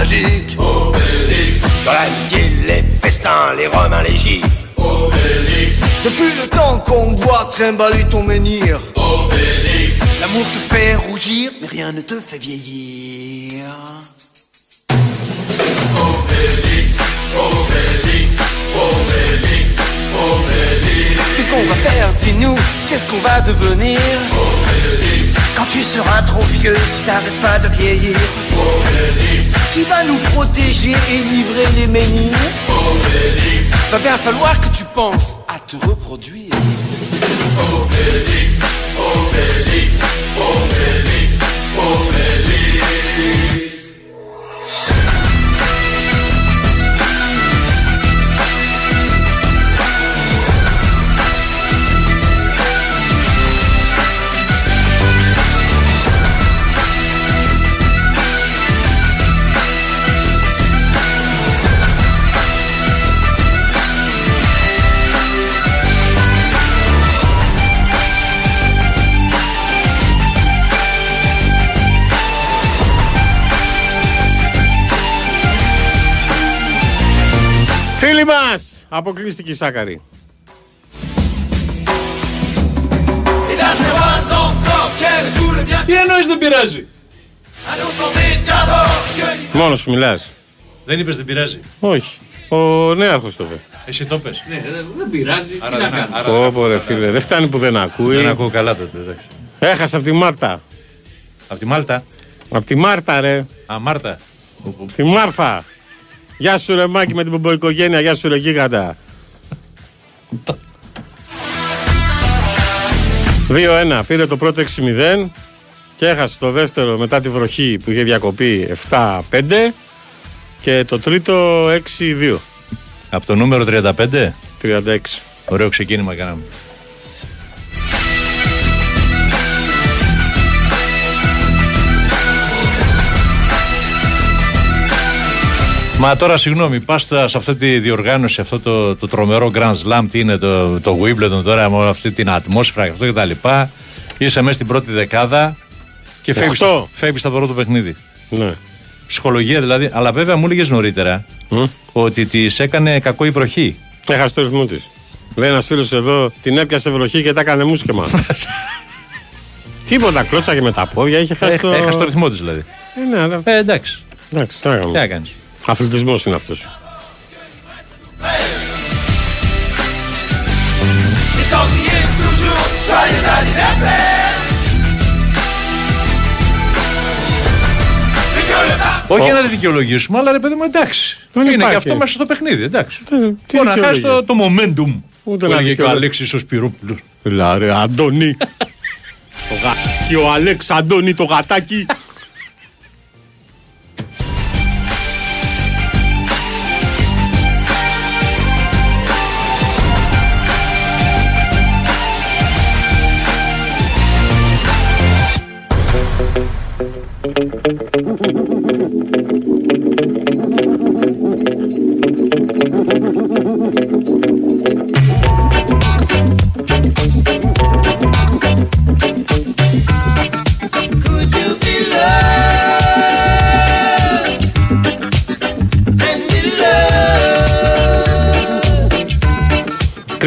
Obélix. Dans l'amitié, les festins, les romains, les gifs. Obélix. Depuis le temps qu'on voit trimballer ton menhir. L'amour te fait rougir, mais rien ne te fait vieillir. Obélix, Obélix, Obélix, Obélix. Qu'est-ce qu'on va faire, dis-nous? Qu'est-ce qu'on va devenir? Quand tu seras trop vieux, si t'arrêtes pas de vieillir Obélix. Qui va nous protéger et livrer les menhirs. Va bien falloir que tu penses à te reproduire Obélix, Obélix, Obélix, Φίλοι μας! Αποκλείστηκε η Σάκαρη. Τι εννοείς δεν πειράζει; Μόνος σου μιλάς. Δεν είπες δεν πειράζει; Όχι. Ο νέαρχος το είπε. Εσύ το πες. Ναι, δεν πειράζει. Άρα Τι να δεν- κάνω. άρα δεν Πω, πω, ρε φίλε, δεν φτάνει που δεν ακούει. Δεν ακούω καλά τότε. εντάξει. Έχασα από τη Μάρτα. Απ' τη Μάλτα. Από τη Μάρτα, ρε. Α, Μάρτα. Τη Μάρφα. Γεια σου, ρε Μάκη, με την πομποϊκογένεια. Γεια σου, ρε Γίγαντα. 2-1. Πήρε το πρώτο 6-0 και έχασε το δεύτερο μετά τη βροχή που είχε διακοπεί 7-5 και το τρίτο 6-2. Από το νούμερο 35. 36. Ωραίο ξεκίνημα κάναμε. Μα τώρα συγγνώμη, πας σε αυτή τη διοργάνωση, αυτό το, το τρομερό Grand Slam, τι είναι το, το Wimbledon τώρα, με όλη αυτή την ατμόσφαιρα και αυτό και τα λοιπά. Είσαι μέσα στην πρώτη δεκάδα και φεύγει Οχτώ. φεύγεις στο πρώτο παιχνίδι. Ναι. Ψυχολογία δηλαδή. Αλλά βέβαια μου έλεγες νωρίτερα ότι της έκανε κακό η βροχή. Έχασε το ρυθμό της. Λέει ένας φίλος εδώ, την έπιασε βροχή και τα έκανε μουσκεμα. Τίποτα, κλώτσαγε με τα πόδια, είχε χάσει το. Έχασε το ρυθμό της δηλαδή. Ε, ναι, αλλά. Ε, εντάξει. Εντάξει, τι να Τι κάνουμε. να κάνει. Αθλητισμός είναι αυτός. Όχι να τη δικαιολογήσουμε, αλλά ρε παιδί μου εντάξει. Δεν είναι υπάρχει. και αυτό μέσα στο παιχνίδι. Εντάξει. τι Μπορεί να χάσει δικαιολογία. το, το momentum. Ούτε που να έλεγε και ο δικαιολογεί. Αλέξης ο Σπυρόπουλος. Λάρε, Αντώνη. το γατάκι, ο Αλέξ Αντώνη, το γατάκι.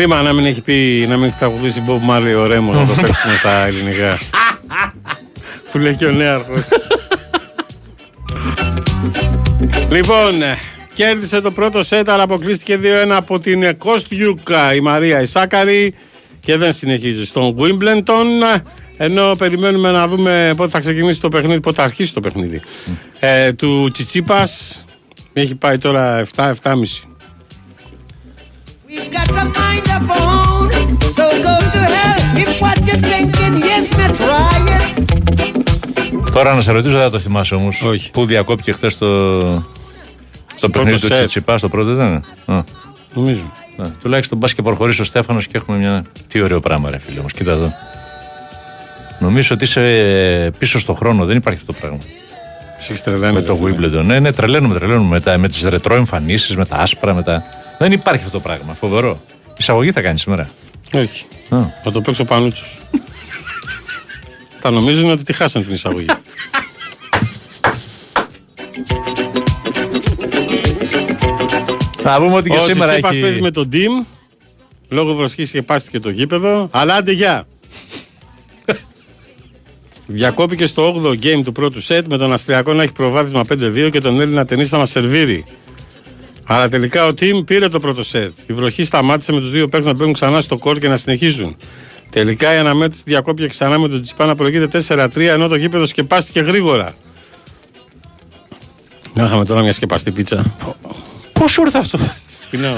Κρίμα να μην έχει πει, να μην έχει τραγουδήσει Bob Marley ο Ρέμο να το παίξουμε στα ελληνικά. Που λέει και ο νέαρχος. λοιπόν, ε, κέρδισε το πρώτο σετ, αλλά αποκλείστηκε 2-1 από την Κόστιουκα η Μαρία Ισάκαρη και δεν συνεχίζει στον Wimbledon. Ενώ περιμένουμε να δούμε πότε θα ξεκινήσει το παιχνίδι, πότε θα αρχίσει το παιχνίδι. Ε, του Τσιτσίπας έχει πάει τώρα 7-7,5. Τώρα να σε ρωτήσω, δεν θα το θυμάσαι όμως. Όχι. Πού διακόπηκε χθες το, το παιχνίδι του σετ. Τσιτσιπά, το πρώτο ήταν. Α, Νομίζω. α, τουλάχιστον πας και προχωρήσει ο Στέφανος και έχουμε μια. Τι ωραίο πράγμα, ρε φίλε μου. Κοίτα εδώ. Νομίζω ότι είσαι πίσω στο χρόνο, δεν υπάρχει αυτό το πράγμα. Σε έχεις τρελάνει. με το ρε φίλε. Wimbledon. Ναι, ναι, τρελαίνουμε, τρελαίνουμε με, τα, με τις ρετρό εμφανίσεις, με τα άσπρα, με τα. Δεν υπάρχει αυτό το πράγμα. Φοβερό. Εισαγωγή θα κάνεις σήμερα. Όχι. Α. Θα το παίξω πανούτσο. Θα νομίζουν ότι τη χάσαν την εισαγωγή. Να πούμε ότι και Ο σήμερα Τσιτσίπας παίζει έχει. με τον Team. Λόγω βροχής σκεπάστηκε το γήπεδο. Αλλά άντε γεια. Διακόπηκε στο 8ο game του πρώτου σετ με τον Αυστριακό να έχει προβάδισμα 5-2 και τον Έλληνα ταινίστα να σερβίρει. Αλλά τελικά ο Team πήρε το πρώτο σετ. Η βροχή σταμάτησε με τους δύο παίκτες να μπαίνουν ξανά στο κόρ και να συνεχίζουν. Τελικά η αναμέτρηση διακόπηκε ξανά με τον Τσιπά να προηγείται 4-3 ενώ το γήπεδο σκεπάστηκε γρήγορα. Να είχαμε τώρα μια σκεπαστή πίτσα. Πώς σου ήρθε αυτό; Πεινάω.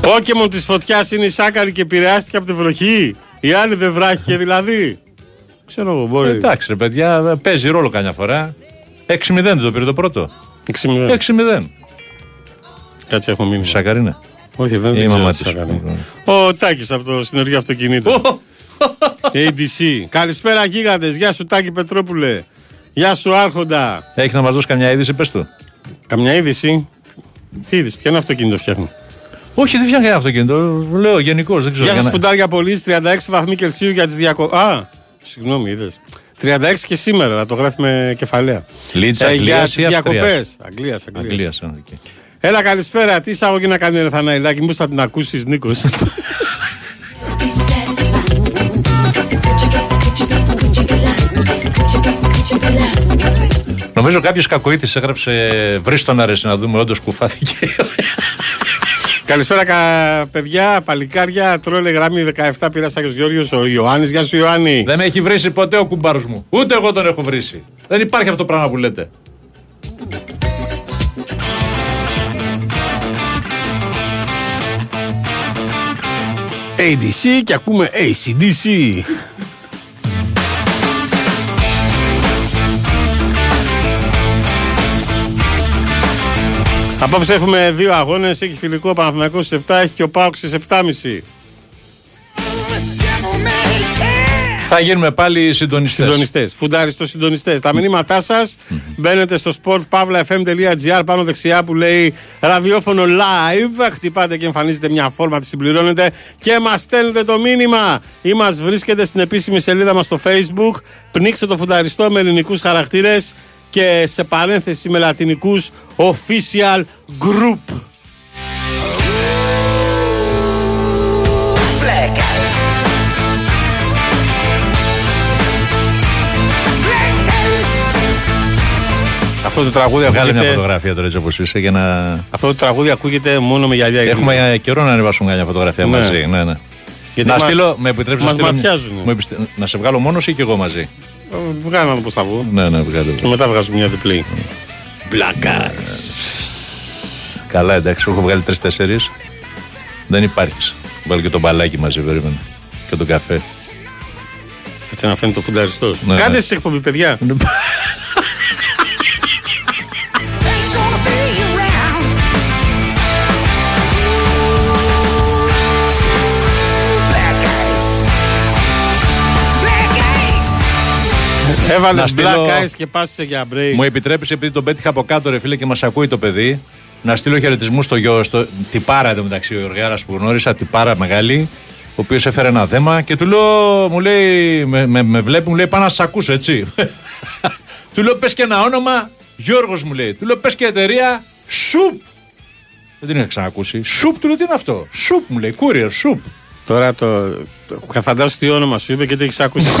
Πόκεμον της φωτιάς είναι η Σάκαρη και επηρεάστηκε από τη βροχή. Η άλλη δεν βράχηκε δηλαδή. Ξέρω εγώ, μπορεί. Εντάξει, ρε παιδιά, παίζει ρόλο καμιά φορά. 6-0 δεν το πήρε το πρώτο. 6-0. 6-0. Κάτσε, έχω μείνει. Σακαρίνα. Όχι, δεν Η ξέρω μαμά τι της. Σάκαρη. Ο Τάκης από το συνεργείο αυτοκινήτων. ADC. Καλησπέρα, γίγαντες. Γεια σου, Τάκη Πετρόπουλε. Γεια σου, Άρχοντα. Έχει να μας δώσει καμιά είδηση, πες του. Καμιά είδηση; Τι είδηση, ποιο είναι αυτοκίνητο φτιάχνει; Όχι, δεν φτιάχνει ένα αυτοκίνητο. Λέω γενικώ, δεν ξέρω. Γεια για σας, να- φουντάρια πολύς. 36 βαθμοί Κελσίου για τις διακοπέ. Α, συγγνώμη, είδες. 36 και σήμερα, να το γράφει με κεφαλαία. Λίτσα, Ε, για Αγγλίας τι ή Αυστρίας; διακοπές. Αγγλίας, Αγγλίας. Αγγλίας, α, οκ. Έλα, καλησπέρα. Τι εισαγωγή να κάνεις ο Ρεθαναϊλάκη, μου θα την ακούσεις, Νίκος; Νομίζω κάποιος κακοίτης έγραψε βρίστον αρέσει να δούμε, όντως κουφάθηκε. Καλησπέρα, κα... παιδιά, παλικάρια. Τρόλε γραμμή 17 πήρα Άγιος Γιώργο, ο Ιωάννης. Γεια σου, Ιωάννη. δεν με έχει βρίσει ποτέ ο κουμπάρος μου. Ούτε εγώ τον έχω βρίσει. Δεν υπάρχει αυτό το πράγμα που λέτε. ADC και ακούμε ACDC. Απόψε έχουμε δύο αγώνες. Έχει φιλικό ο Παναθηναϊκός στις 7, έχει και ο Πάοξ στις 7.30. Θα γίνουμε πάλι συντονιστές. Συντονιστές. Φουντάριστος συντονιστές. Τα μηνύματά σας μπαίνετε στο sportpavlafm.gr πάνω δεξιά που λέει ραδιόφωνο live. Χτυπάτε και εμφανίζετε μια φόρμα, τη συμπληρώνετε και μας στέλνετε το μήνυμα. Ή μας βρίσκετε στην επίσημη σελίδα μας στο facebook. Πνίξτε το φουνταριστό με ελληνικούς χαρακτήρες και σε παρένθεση με λατινικούς official group. Αυτό το τραγούδι Βγάλε μια ακούγεται, φωτογραφία τώρα έτσι όπως είσαι για να. αυτό το τραγούδι ακούγεται μόνο με γυαλιά. Έχουμε καιρό να ανεβάσουμε μια φωτογραφία Ναι. μαζί. Ναι, ναι. Γιατί να μας- στείλω, με επιτρέψεις να μας στείλω. μια- ματιάζουνε. μου επιστε- Να σε βγάλω μόνος ή και εγώ μαζί; Βγάλω να δω πώς θα βγω. Ναι, ναι, βγάλω. Και μετά βγάζω μια διπλή. Μπλάκα. Καλά, εντάξει, έχω βγάλει τρει-τέσσερι. Δεν υπάρχεις. Βάλει και το μπαλάκι μαζί, περίμενε. Και τον καφέ. Έτσι να φαίνεται το φουνταριστός. Ναι, Κάντε ναι. εσείς εκπομπή, παιδιά. Έβαλες Να στείλω- black eyes και πάσησε για break. Μου επιτρέπεις, επειδή τον πέτυχα από κάτω, ρε φίλε, και μας ακούει το παιδί, να στείλω χαιρετισμούς στο γιο, στο τυπάρα εδώ μεταξύ, ο Γιωργάρα που γνώρισα, τυπάρα μεγάλη, ο οποίος έφερε ένα δέμα και του λέω, μου λέει, με, με, με βλέπει, μου λέει, πάω να σα ακούσω, έτσι. του λέω, πες και ένα όνομα, Γιώργος μου λέει. Του λέω, πες και εταιρεία, Σουπ. Δεν την είχα ξανακούσει. Σουπ, του λέω, τι είναι αυτό; Σουπ, μου λέει, courier, σουπ. Τώρα το. το φαντάσου τι όνομα σου είπε και τι έχεις ακούσει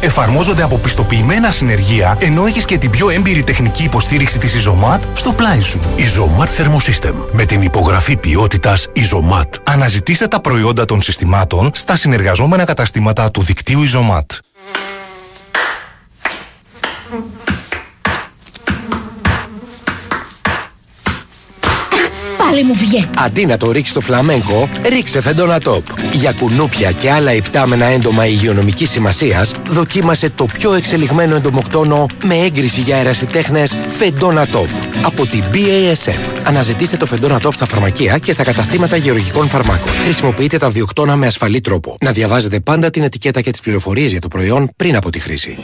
Εφαρμόζονται από πιστοποιημένα συνεργεία, ενώ έχεις και την πιο έμπειρη τεχνική υποστήριξη της Isomat στο πλάι σου. Isomat Thermosystem με την υπογραφή ποιότητας Isomat. Αναζητήστε τα προϊόντα των συστημάτων στα συνεργαζόμενα καταστήματα του δικτύου Isomat. Πάλι μου βγε. Αντί να το ρίξεις στο φλαμέγκο, ρίξε φεντόνα τόπ. Για κουνούπια και άλλα υπτάμενα έντομα υγειονομικής σημασίας, δοκίμασε το πιο εξελιγμένο εντομοκτόνο με έγκριση για αερασιτέχνε φεντόνα τόπ. Από την BASF. Αναζητήστε το φεντόνα τόπ στα φαρμακεία και στα καταστήματα γεωργικών φαρμάκων. Χρησιμοποιείτε τα βιοκτώνα με ασφαλή τρόπο. Να διαβάζετε πάντα την ετικέτα και τις πληροφορίες για το προϊόν πριν από τη χρήση.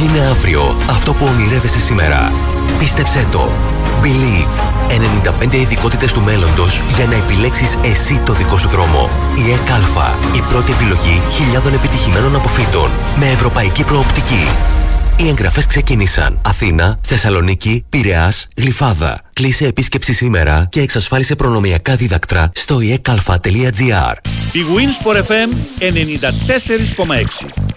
Γίνε αύριο αυτό που ονειρεύεσαι σήμερα. Πίστεψέ το. Believe. 95 ειδικότητες του μέλλοντος για να επιλέξεις εσύ το δικό σου δρόμο. Η ΕΚΑΛΦΑ. Η πρώτη επιλογή χιλιάδων επιτυχημένων αποφύτων. Με ευρωπαϊκή προοπτική. Οι εγγραφές ξεκίνησαν. Αθήνα, Θεσσαλονίκη, Πειραιάς, Γλυφάδα. Κλείσε επίσκεψη σήμερα και εξασφάλισε προνομιακά δίδακτρα στο ekalfa.gr. Η Winsport FM 94,6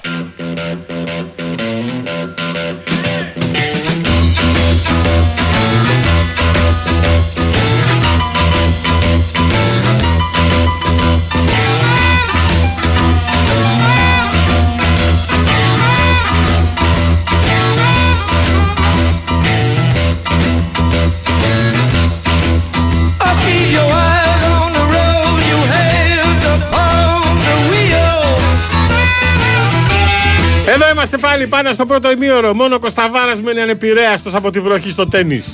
είμαστε πάλι πάντα στο πρώτο ημίωρο. Μόνο ο Κωνσταβάρας μένει ανεπηρέαστος από τη βροχή στο τέννις.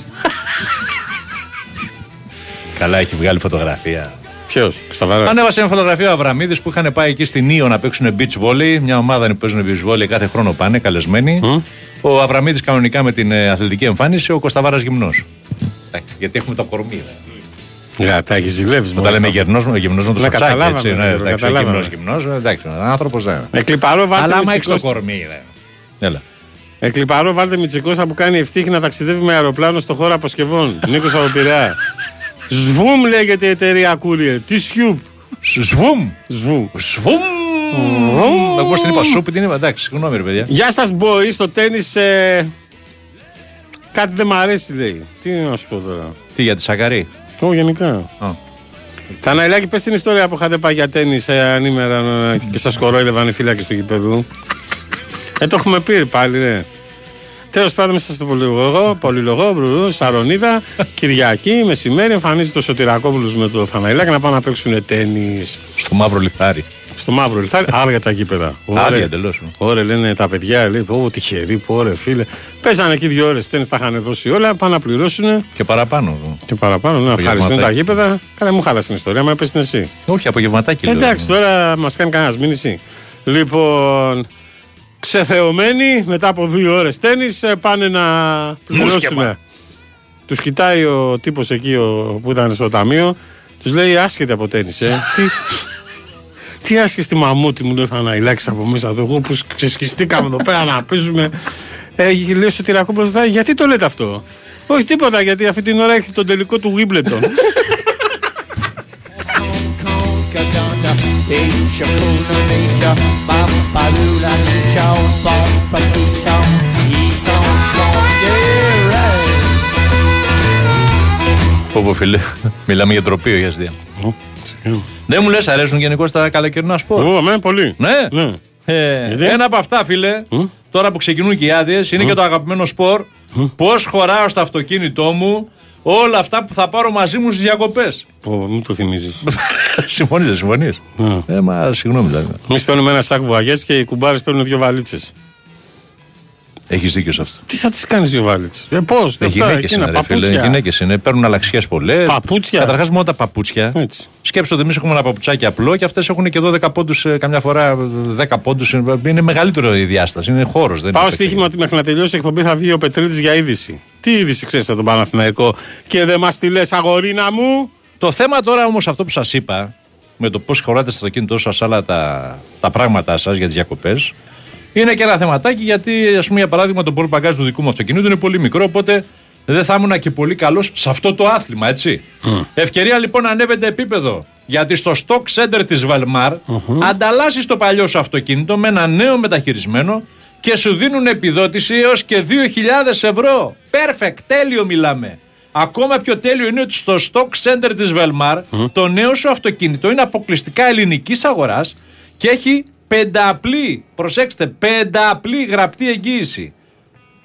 Καλά, έχει βγάλει φωτογραφία. Ποιος, Κωνσταβάρας. Ανέβασε μια φωτογραφία ο Αβραμίδης που είχαν πάει εκεί στην Ήο να παίξουν beach volley. Μια ομάδα που παίζουν beach volley κάθε χρόνο πάνε, καλεσμένοι. Ο Αβραμίδης κανονικά με την ε, αθλητική εμφάνιση, ο Κωνσταβάρα γυμνός. Γιατί έχουμε το κορμί. ρε. Για, τα έχεις ζηλεύεις. Όταν λέμε γυμνός, γυμνός με το Ναι, σοτσάκι. καταλάβαμε, Έτσι, ναι, ναι, εντάξει, καταλάβαμε. γυμνός, γυμνός, εντάξει, άνθρωπος δεν. Με κλιπαρό βάλτε Αλλά άμα έχεις το Μητσικώστα- κορμί, ρε. Έλα. Με κλιπαρό βάλτε Μητσικώστα που κάνει ευτύχη να ταξιδεύει με αεροπλάνο στο χώρο αποσκευών. Νίκος από Πειραιά. Σβούμ λέγεται η εταιρεία Courier. Τι σιουπ. Σβούμ! Σβούμ. Σβούμ! Εγώ την είπα σούπ, την είπα. Εντάξει, συγγνώμη, ρε παιδιά. Γεια σας, boy. Στο τέννη. Ε... Κάτι δεν μ' αρέσει, λέει. Τι να σου πω τώρα. Τι για τη Σακαρή; Ω, γενικά. Α. Καναλάκι, πες την ιστορία που είχατε πάει για τέννη ε, ανήμερα ε, και σας κορόιδευαν οι φύλακε του γηπέδου. Ε, το έχουμε πει πάλι, ρε. Τέλος πάντων, μέσα στο πολυλογό, πολυλογό, μπρου, Σαρονίδα, Κυριακή, μεσημέρι, εμφανίζεται ο Σωτηρακόπουλος με το Θαναϊλάκι να πάνε να παίξουν τέννη. Στο μαύρο λιθάρι. Στο μαύρο λιθάρι, άδεια τα γήπεδα. Άδεια Ωραία. εντελώς. Ωραία, λένε τα παιδιά, λέει, πω, τυχεροί, πω, ρε, φίλε. Παίζανε εκεί δύο ώρες τέννη, τα είχαν δώσει όλα, πάνε να πληρώσουν Και παραπάνω. και παραπάνω. Να ευχαριστούν τα Απογευματάκι. γήπεδα. Καλά, μου χάλασε την ιστορία, μα έπεσε εσύ. Όχι, απογευματάκι λέω. Εντάξει, τώρα μας κάνει κανένας μήνυση. Λοιπόν, ξεθεωμένοι μετά από δύο ώρες τέννης πάνε να πληρώσουν. Τους κοιτάει ο τύπος εκεί ο, που ήταν στο ταμείο, τους λέει άσχετη από τέννης. Ε. τι, τι άσχετη στη μαμούτη μου λέει θα αναηλάξει από μέσα εδώ. Εγώ που ξεσκιστήκαμε εδώ πέρα να παίζουμε. Ε, λέει ο Σωτηρακόπουλος, «Δα, γιατί το λέτε αυτό; Όχι τίποτα, γιατί αυτή την ώρα έχει τον τελικό του Wimbledon. Πω πω φίλε, μιλάμε για τροπείο για αστεία. Δεν μου λες αρέσουν γενικώ τα καλοκαιρινά σπορ; Ω, με, πολύ. Ναι; Ναι. Ε, Γιατί; ένα από αυτά, φίλε, τώρα που ξεκινούν και οι άδειες, είναι και το αγαπημένο σπορ. Πώς χωράω στο αυτοκίνητό μου όλα αυτά που θα πάρω μαζί μου στις διακοπές. Πω, μου το θυμίζεις. συμφωνείς, δεν συμφωνείς; Ε, μα συγγνώμη δηλαδή. Εμείς παίρνουμε ένα σάκ βουαγιέ και οι κουμπάρες παίρνουν δύο βαλίτσες. Έχεις δίκιο σε αυτό. Τι θα τις κάνεις δύο βαλίτσες; Ε, πώς, Ε, γυναίκες είναι, ρε, φίλε. Γυναίκες είναι. Παίρνουν αλλαξιέ πολλές. Παπούτσια. Καταρχάς, μόνο τα παπούτσια. Έτσι. Σκέψτε ότι εμείς έχουμε ένα παπουτσάκι απλό και αυτές έχουν και 12 πόντους, καμιά φορά 10 πόντους. Είναι μεγαλύτερο η διάσταση. Είναι χώρος. Πάω στοίχημα ότι μέχρι να τελειώσει η εκπομπή θα βγει ο Πετρίτης για είδηση. Τι είδηση ξέρεις από τον Παναθηναϊκό και δεν μας τη λες, αγορίνα μου; Το θέμα τώρα όμως αυτό που σας είπα, με το πώς χωράτε στο αυτοκίνητό σας άλλα τα, τα πράγματά σας για τις διακοπές, είναι και ένα θεματάκι γιατί, ας πούμε, για παράδειγμα, το πορπαγκάζ του δικού μου αυτοκινήτου είναι πολύ μικρό, οπότε δεν θα ήμουν και πολύ καλός σε αυτό το άθλημα, έτσι. Ευκαιρία λοιπόν να ανέβετε επίπεδο. Γιατί στο stock center της Valmar ανταλλάσσεις το παλιό σου αυτοκίνητο με ένα νέο μεταχειρισμένο και σου δίνουν επιδότηση έως και 2.000 ευρώ. Perfect, τέλειο μιλάμε. Ακόμα πιο τέλειο είναι ότι στο stock center της Velmar το νέο σου αυτοκίνητο είναι αποκλειστικά ελληνικής αγοράς και έχει πενταπλή, προσέξτε, πενταπλή γραπτή εγγύηση.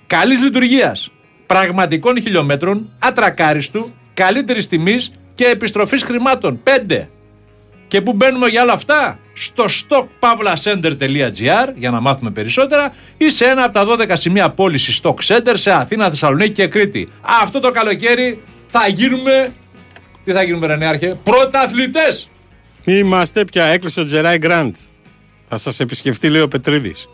καλής λειτουργίας, πραγματικών χιλιόμετρων, ατρακάριστου, καλύτερης τιμής και επιστροφής χρημάτων. 5. Και πού μπαίνουμε για όλα αυτά; Στο stockpavlacenter.gr για να μάθουμε περισσότερα ή σε ένα από τα 12 σημεία πώληση Stock Center σε Αθήνα, Θεσσαλονίκη και Κρήτη. Αυτό το καλοκαίρι θα γίνουμε. Τι θα γίνουμε, Ρενέαρχε, πρωταθλητές! Είμαστε πια, έκλεισε ο Τζεράι Γκραντ. Θα σας επισκεφτεί, λέει ο Πετρίδης.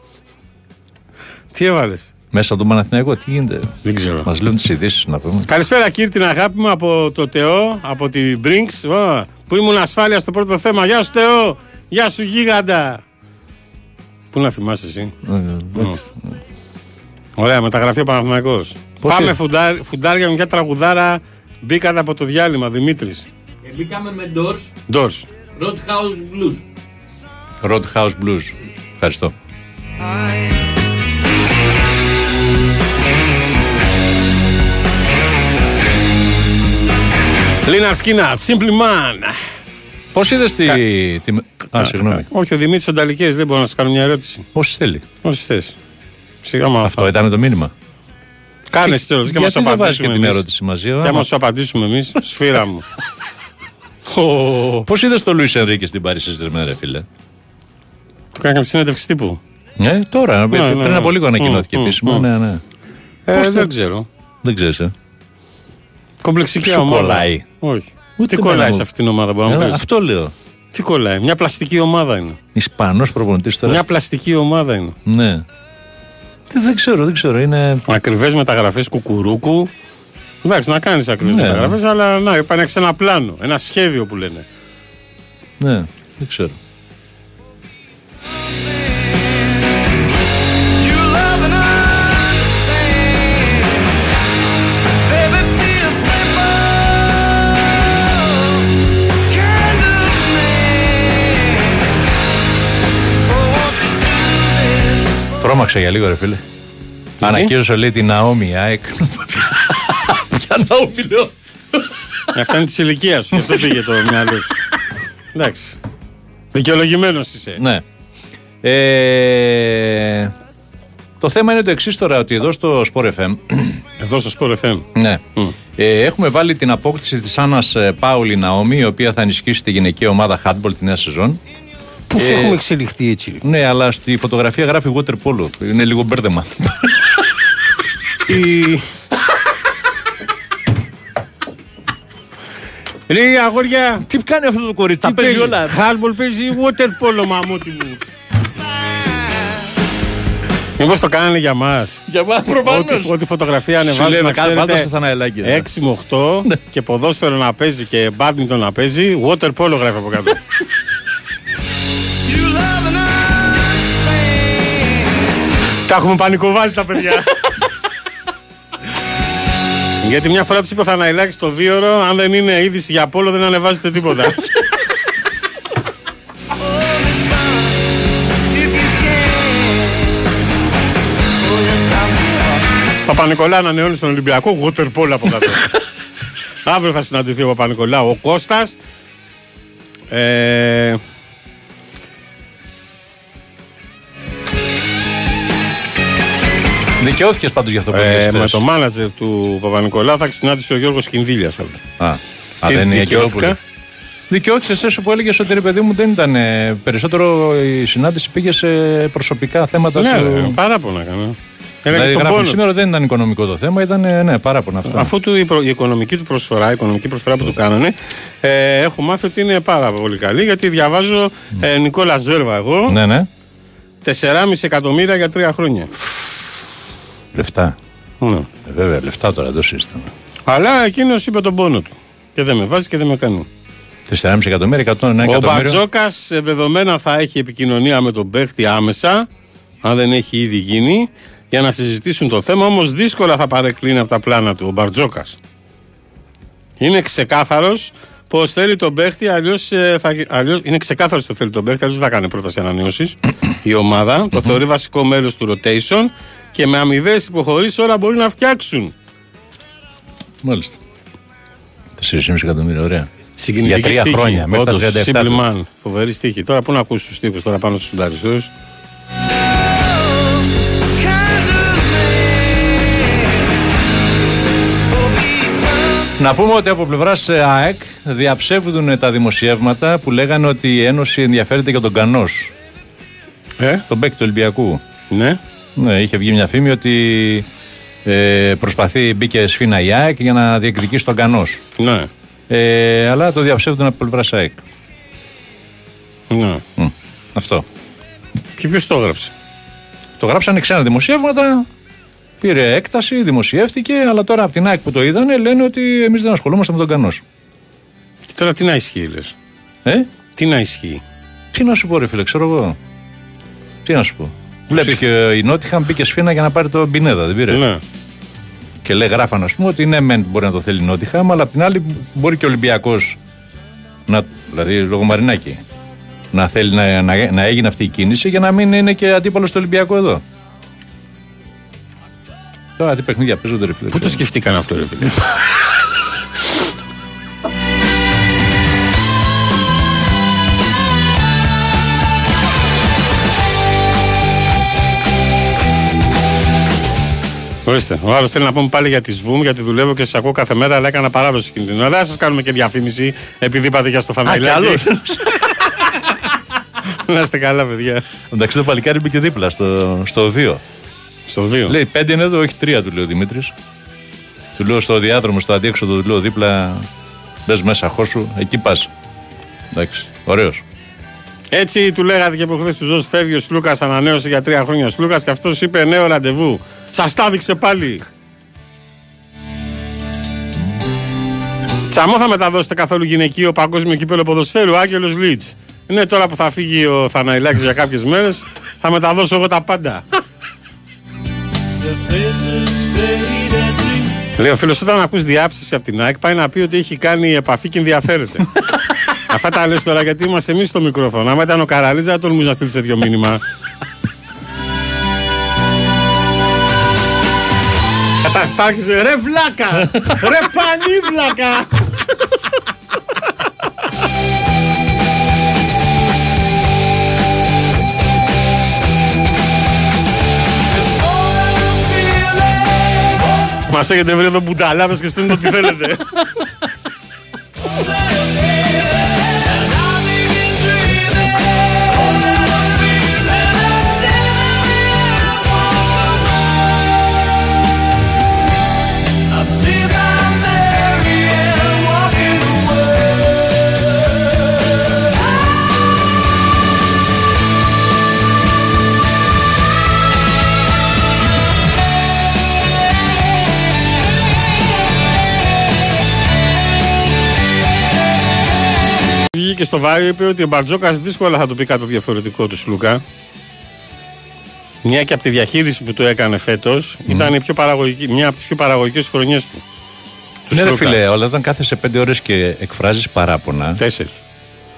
Τι έβαλες; Μέσα από τον Παναθηναϊκό, τι γίνεται; Δεν ξέρω. Μας λένε τις ειδήσεις να πούμε. Καλησπέρα, κύριε την αγάπη μου από το Τεό, από την Brinks, Ω, που ήμουν ασφάλεια στο πρώτο θέμα. Γεια σου, Τεό! Γεια σου, Γίγαντα! Πού να θυμάσαι εσύ; Ω. Ωραία, μεταγραφή ο Παναθηναϊκός. Πώς Πάμε είναι; φουντάρ, φουντάρια με μια τραγουδάρα. Μπήκατε από το διάλειμμα, Δημήτρης. Ε, Μπήκαμε με Doors, Ντόρς. Roadhouse Blues. Roadhouse Blues. Ευχαριστώ. Λίνα Σκίνα, Simply Man. Πώς είδες τη. τη... Α, συγγνώμη. Όχι, ο Δημήτρης Ονταλικές, δεν μπορώ να σας κάνω μια ερώτηση. Πόσε θέλει; Όσες θες. Σιγά μα Αυτό ήταν το μήνυμα. Κάνε εσύ τώρα και μας Γιατί δεν βάζεις και απαντήσουμε. την εμείς. ερώτηση μαζί. Και άμα σου απαντήσουμε εμείς, σφύρα μου. Πώς είδες το Λουίς Ενρίκες στην Παρίσι Σέντζερμεν, ρε φίλε; Του έκανε συνέντευξη τύπου. Ε, τώρα, Ναι, πριν ναι. από λίγο ανακοινώθηκε Μμ, επίσημα. μμ. Ναι, ναι. Ε, Πώς δεν το- ξέρω. Δεν ξέρεις. Ε. Κομπλεξική Σου ομάδα. κολλάει. Όχι. Ούτε Τι εμένα κολλάει μου. σε αυτήν την ομάδα, μπορεί να μου Ε, πεις; Αυτό λέω. Τι κολλάει. Μια πλαστική ομάδα είναι. Ισπανός προπονητής τώρα. Μια πλαστική ομάδα είναι. Ναι. Δεν, δεν ξέρω, δεν ξέρω. Είναι. Ακριβές μεταγραφές κουκουρούκου. Εντάξει, να κάνεις ακριβές Ναι. μεταγραφές, αλλά να υπάρχει ένα πλάνο, ένα σχέδιο που λένε. Ναι, δεν ξέρω. Τρώμαξα για λίγο, ρε φίλε. Ανακοίνωσε λέει την Ναόμι ΑΕΚ. Ποια Ναόμι λέω. Αυτά είναι της ηλικίας σου, γι' αυτό πήγε το μυαλό σου. Εντάξει. Δικαιολογημένος είσαι. Ναι. Ε, το θέμα είναι το εξής τώρα, ότι εδώ στο Sport FM Εδώ στο Sport FM. ναι, ε, έχουμε βάλει την απόκτηση της Άννας ε, Πάουλη Ναόμι, η οποία θα ενισχύσει τη γυναική ομάδα handball τη νέα σεζόν. Πώς Ε, έχουμε εξελιχθεί έτσι. Ναι, αλλά στη φωτογραφία γράφει water polo. Είναι λίγο μπέρδεμα. Η... Λέει αγόρια, Τι κάνει αυτό το κορίτσι, τι παίζει, Χάρμπολ παίζει water polo μαμούτι μου. Μήπως το κάνανε για μας; Για μας Ό,τι, προφανώς. ό,τι φωτογραφία Σου ανεβάζουν λέει να να κάνει πάντα στο ξέρετε Θαναελάκη. ναι. 6 με 8 και ποδόσφαιρο να παίζει και μπάντμιντον να παίζει water polo γράφει από κάτω. Τα έχουμε πανικοβάλει τα παιδιά. Γιατί μια φορά τους είπε ο Θαναϊλάκης στο δίωρο, αν δεν είναι είδηση για πόλο δεν ανεβάζετε τίποτα. Παπα-Νικολά ανανεώνει στον Ολυμπιακό water polo από κάτω. Αύριο θα συναντηθεί ο Παπα-Νικολά, ο Κώστας. Ε, Δικαιώθηκες πάντως για αυτό που ε, έλεγες με χθες. το μάνατζερ του Παπα-Νικολά θα συνάντησε ο Γιώργος Κινδύλιας αύριο. Α, α, Τι δεν είναι η δικαιώθηκα; Αγγελόπουλη. Δικαιώθηκες εσύ που έλεγες ότι ρε παιδί μου δεν ήταν. ε, Περισσότερο η συνάντηση πήγε σε προσωπικά θέματα Ναι, του. ρε, παράπονα έκανα. Ένα Δηλαδή, και τον γράφουν πόνο. σήμερα δεν ήταν οικονομικό το θέμα, ήταν ε, ναι, παράπονα αυτό. Αφού του η, προ- η οικονομική του προσφορά, η οικονομική προσφορά που του κάνανε, ε, έχω μάθει ότι είναι πάρα πολύ καλή γιατί διαβάζω ε, Νικόλα Ζέρβα εγώ, Ναι, ναι. 4,5 εκατομμύρια για τρία χρόνια. Λεφτά. Ναι. Ε, βέβαια, λεφτά τώρα το σύστημα. Αλλά εκείνος είπε τον πόνο του. Και δεν με βάζει και δεν με κάνει. 4,5 εκατομμύρια, 101 Ο εκατομμύρια. Μπαρτζόκα δεδομένα θα έχει επικοινωνία με τον παίχτη άμεσα, αν δεν έχει ήδη γίνει, για να συζητήσουν το θέμα. Όμως δύσκολα θα παρεκκλίνει από τα πλάνα του ο Μπαρτζόκα. Είναι ξεκάθαρος πως θέλει τον παίχτη, αλλιώς αλλιώς, είναι ξεκάθαρος ότι θέλει τον παίχτη, αλλιώς δεν θα κάνει πρόταση ανανέωσης η ομάδα. Το θεωρεί βασικό μέλος του rotation και με αμοιβές υποχωρήσεις ώρα μπορεί να φτιάξουν. Μάλιστα. 4,5 εκατομμύρια, ωραία. Για τρία στίχη, χρόνια, μέχρι τα 37. Φοβερή στίχη. Τώρα πού να ακούσει τους στίχους τώρα πάνω στους συνταριστούς. Να πούμε ότι από πλευράς ε, ΑΕΚ διαψεύδουν ε, τα δημοσιεύματα που λέγανε ότι η Ένωση ενδιαφέρεται για τον Κανός. Ε; Τον του Ολυμπιακού. Ναι. Ναι, είχε βγει μια φήμη ότι ε, προσπαθεί, μπήκε σφίνα η ΑΕΚ για να διεκδικήσει τον Κανός. Ναι. Ε, αλλά το διαψεύδουν από πλευρά ΑΕΚ. ναι. Μμ, Αυτό. Και ποιος το έγραψε; Το γράψανε ξένα δημοσιεύματα, πήρε έκταση, δημοσιεύτηκε, αλλά τώρα από την ΑΕΚ που το είδανε λένε ότι εμείς δεν ασχολούμαστε με τον Κανός. Και τώρα τι να ισχύει, λες; Ε, Τι να ισχύει; τι να σου πω, ρε φίλε, ξέρω εγώ. Τι να σου πω. Βλέπεις και η Νότιχαμ μπήκε σφίνα για να πάρει το Μπινέδα, δεν πήρε. Ναι. Και λέει, γράφαν, ας πούμε, ότι ναι, μεν μπορεί να το θέλει η Νότιχαμ, αλλά απ' την άλλη μπορεί και ο Ολυμπιακός, δηλαδή λόγω Μαρινάκη, να θέλει να, να, να έγινε αυτή η κίνηση για να μην είναι και αντίπαλος στο Ολυμπιακό εδώ. Τώρα τι παιχνίδια παίζονται, ρε φίλε. Πού το σκεφτήκαν αυτό, ρε φίλε; Ορίστε. Ο άλλος θέλει να πούμε πάλι για τη ΣΒΟΥΜ, γιατί δουλεύω και σα ακούω κάθε μέρα, αλλά έκανα παράδοση εκείνη την ώρα. Δεν σας κάνουμε και διαφήμιση, επειδή είπατε για στο Α, κι Θαναϊλάκι. άλλος. να είστε καλά, παιδιά. Εντάξει, το παλικάρι μπήκε δίπλα στο, στο 2. Στο 2. Λέει πέντε είναι εδώ, όχι τρία, του λέει ο Δημήτρης. Του λέω στο διάδρομο, στο αντίέξοδο, του λέω δίπλα. Μπες μέσα, χώσου, εκεί πας. Εντάξει, ωραίος. Έτσι του λέγατε και προχθές του Ζως φεύγει ο Σλούκας, ανανέωσε για τρία χρόνια ο Σλούκας και αυτός είπε νέο ραντεβού. Σας τα έδειξε πάλι. Τσαμό θα μεταδώσετε καθόλου γυναικείο παγκόσμιο κύπελο ποδοσφαίρου, Άγγελος Λίτς. Ναι, τώρα που θα φύγει ο Θαναϊλάκης για κάποιες μέρες, θα μεταδώσω εγώ τα πάντα. Λέει ο φίλος, όταν ακούς διάψευση από την ΑΕΚ, πάει να πει ότι έχει κάνει επαφή και ενδιαφέρεται. Αυτά τα λες τώρα γιατί είμαστε εμείς στο μικρόφωνο. Άμα ήταν ο Καραλίτσα, δεν τολμούσε να στείλει τέτοιο μήνυμα. Καταρχάρχιζε ρε βλάκα! ρε πανίβλακα! Μας έχετε βρει εδώ μπουνταλάδες και στέλνετε ό,τι θέλετε. Βγήκε στο Βάιο είπε ότι ο Μπαρτζόκας δύσκολα θα του πει κάτι διαφορετικό του Σλούκα. Μια και από τη διαχείριση που του έκανε φέτος ήταν η πιο παραγωγική, μια από τις πιο παραγωγικές χρονιές του. Του Ναι, ρε Σλούκα. φίλε, όλα όταν κάθεσαι πέντε ώρες και εκφράζεις παράπονα. Τέσσερις.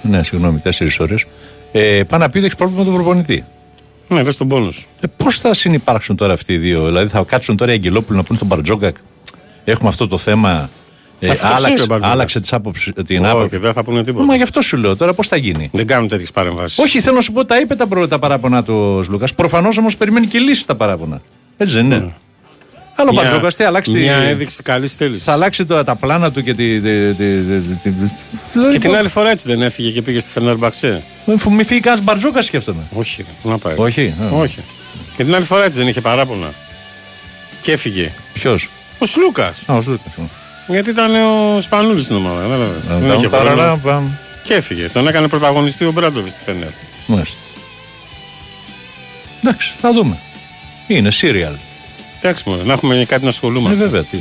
Ναι, συγγνώμη, τέσσερις ώρες. Ε, πάει να πει ότι έχεις πρόβλημα με τον προπονητή. Ναι, λε τον πόνο σου. Ε, Πώς θα συνεπάρξουν τώρα αυτοί οι δύο, Δηλαδή θα κάτσουν τώρα οι Αγγελόπουλοι να πούνε στον Μπαρτζόκακ. Έχουμε αυτό το θέμα. Ε, Αυτό το ξέρει ο άλλαξε, Μπαρτζόκακ. άλλαξε τις άποψη, την Όχι, άποψη. δεν θα πούνε τίποτα. Μα γι' αυτό σου λέω τώρα πώ θα γίνει. Δεν κάνουν τέτοιε παρεμβάσει. Όχι, θέλω να σου πω, τα είπε τα, προ- τα παράπονα του Λούκα. Προφανώ όμω περιμένει και λύση τα παράπονα. Έτσι δεν είναι. Αλλά ο Μπαρτζόκα τι αλλάξει. τη- Ναι. Μια έδειξη καλή θέληση. Θα αλλάξει τώρα τα πλάνα του και τη. τη, τη, τη, τη, τη- δηλαδή, Και την άλλη φορά έτσι δεν έφυγε και πήγε στη Φενέρμπαξε. Μη- Μη φύγει κανένα Μπαρτζόκα, σκέφτομαι. Όχι, ρε, πού να πάει. Όχι. α. Όχι. Και την άλλη φορά έτσι δεν είχε παράπονα. Και έφυγε. Ποιο. Ο Σλούκα. Α, ο Λούκα. Γιατί ήταν ο Σπανούλης στην ομάδα. κατάλαβες. Δεν είχε χρόνο. Και έφυγε. Τον έκανε πρωταγωνιστή ο Μπράντοβιτς στη Φενέρ. Μάλιστα. Εντάξει, θα δούμε. Είναι serial. Εντάξει, μωρέ, να έχουμε κάτι να Ε, ασχολούμαστε. βέβαια, τι.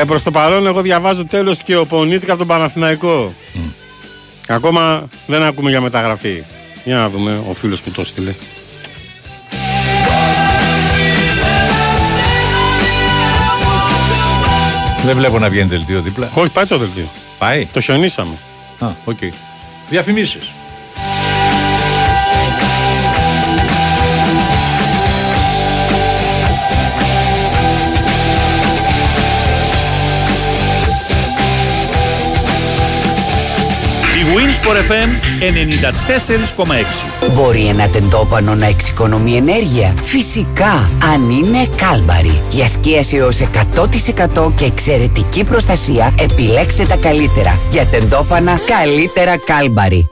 Ε, Προς το παρόν, εγώ διαβάζω τέλος και ο Πονίτκα από τον Παναθηναϊκό. Ακόμα δεν ακούμε για μεταγραφή. Για να δούμε ο φίλος που το στείλε. Δεν βλέπω να βγαίνει δελτίο δίπλα. Όχι, πάει το δελτίο. Πάει. Το χιονίσαμε. Α, οκ. Διαφημίσεις. Η Winsport FM 94,6. Μπορεί ένα τεντόπανο να εξοικονομεί ενέργεια; Φυσικά, αν είναι κάλμπαρη. Για σκίαση έως 100% και εξαιρετική προστασία, επιλέξτε τα καλύτερα. Για τεντόπανα, καλύτερα κάλμπαρη.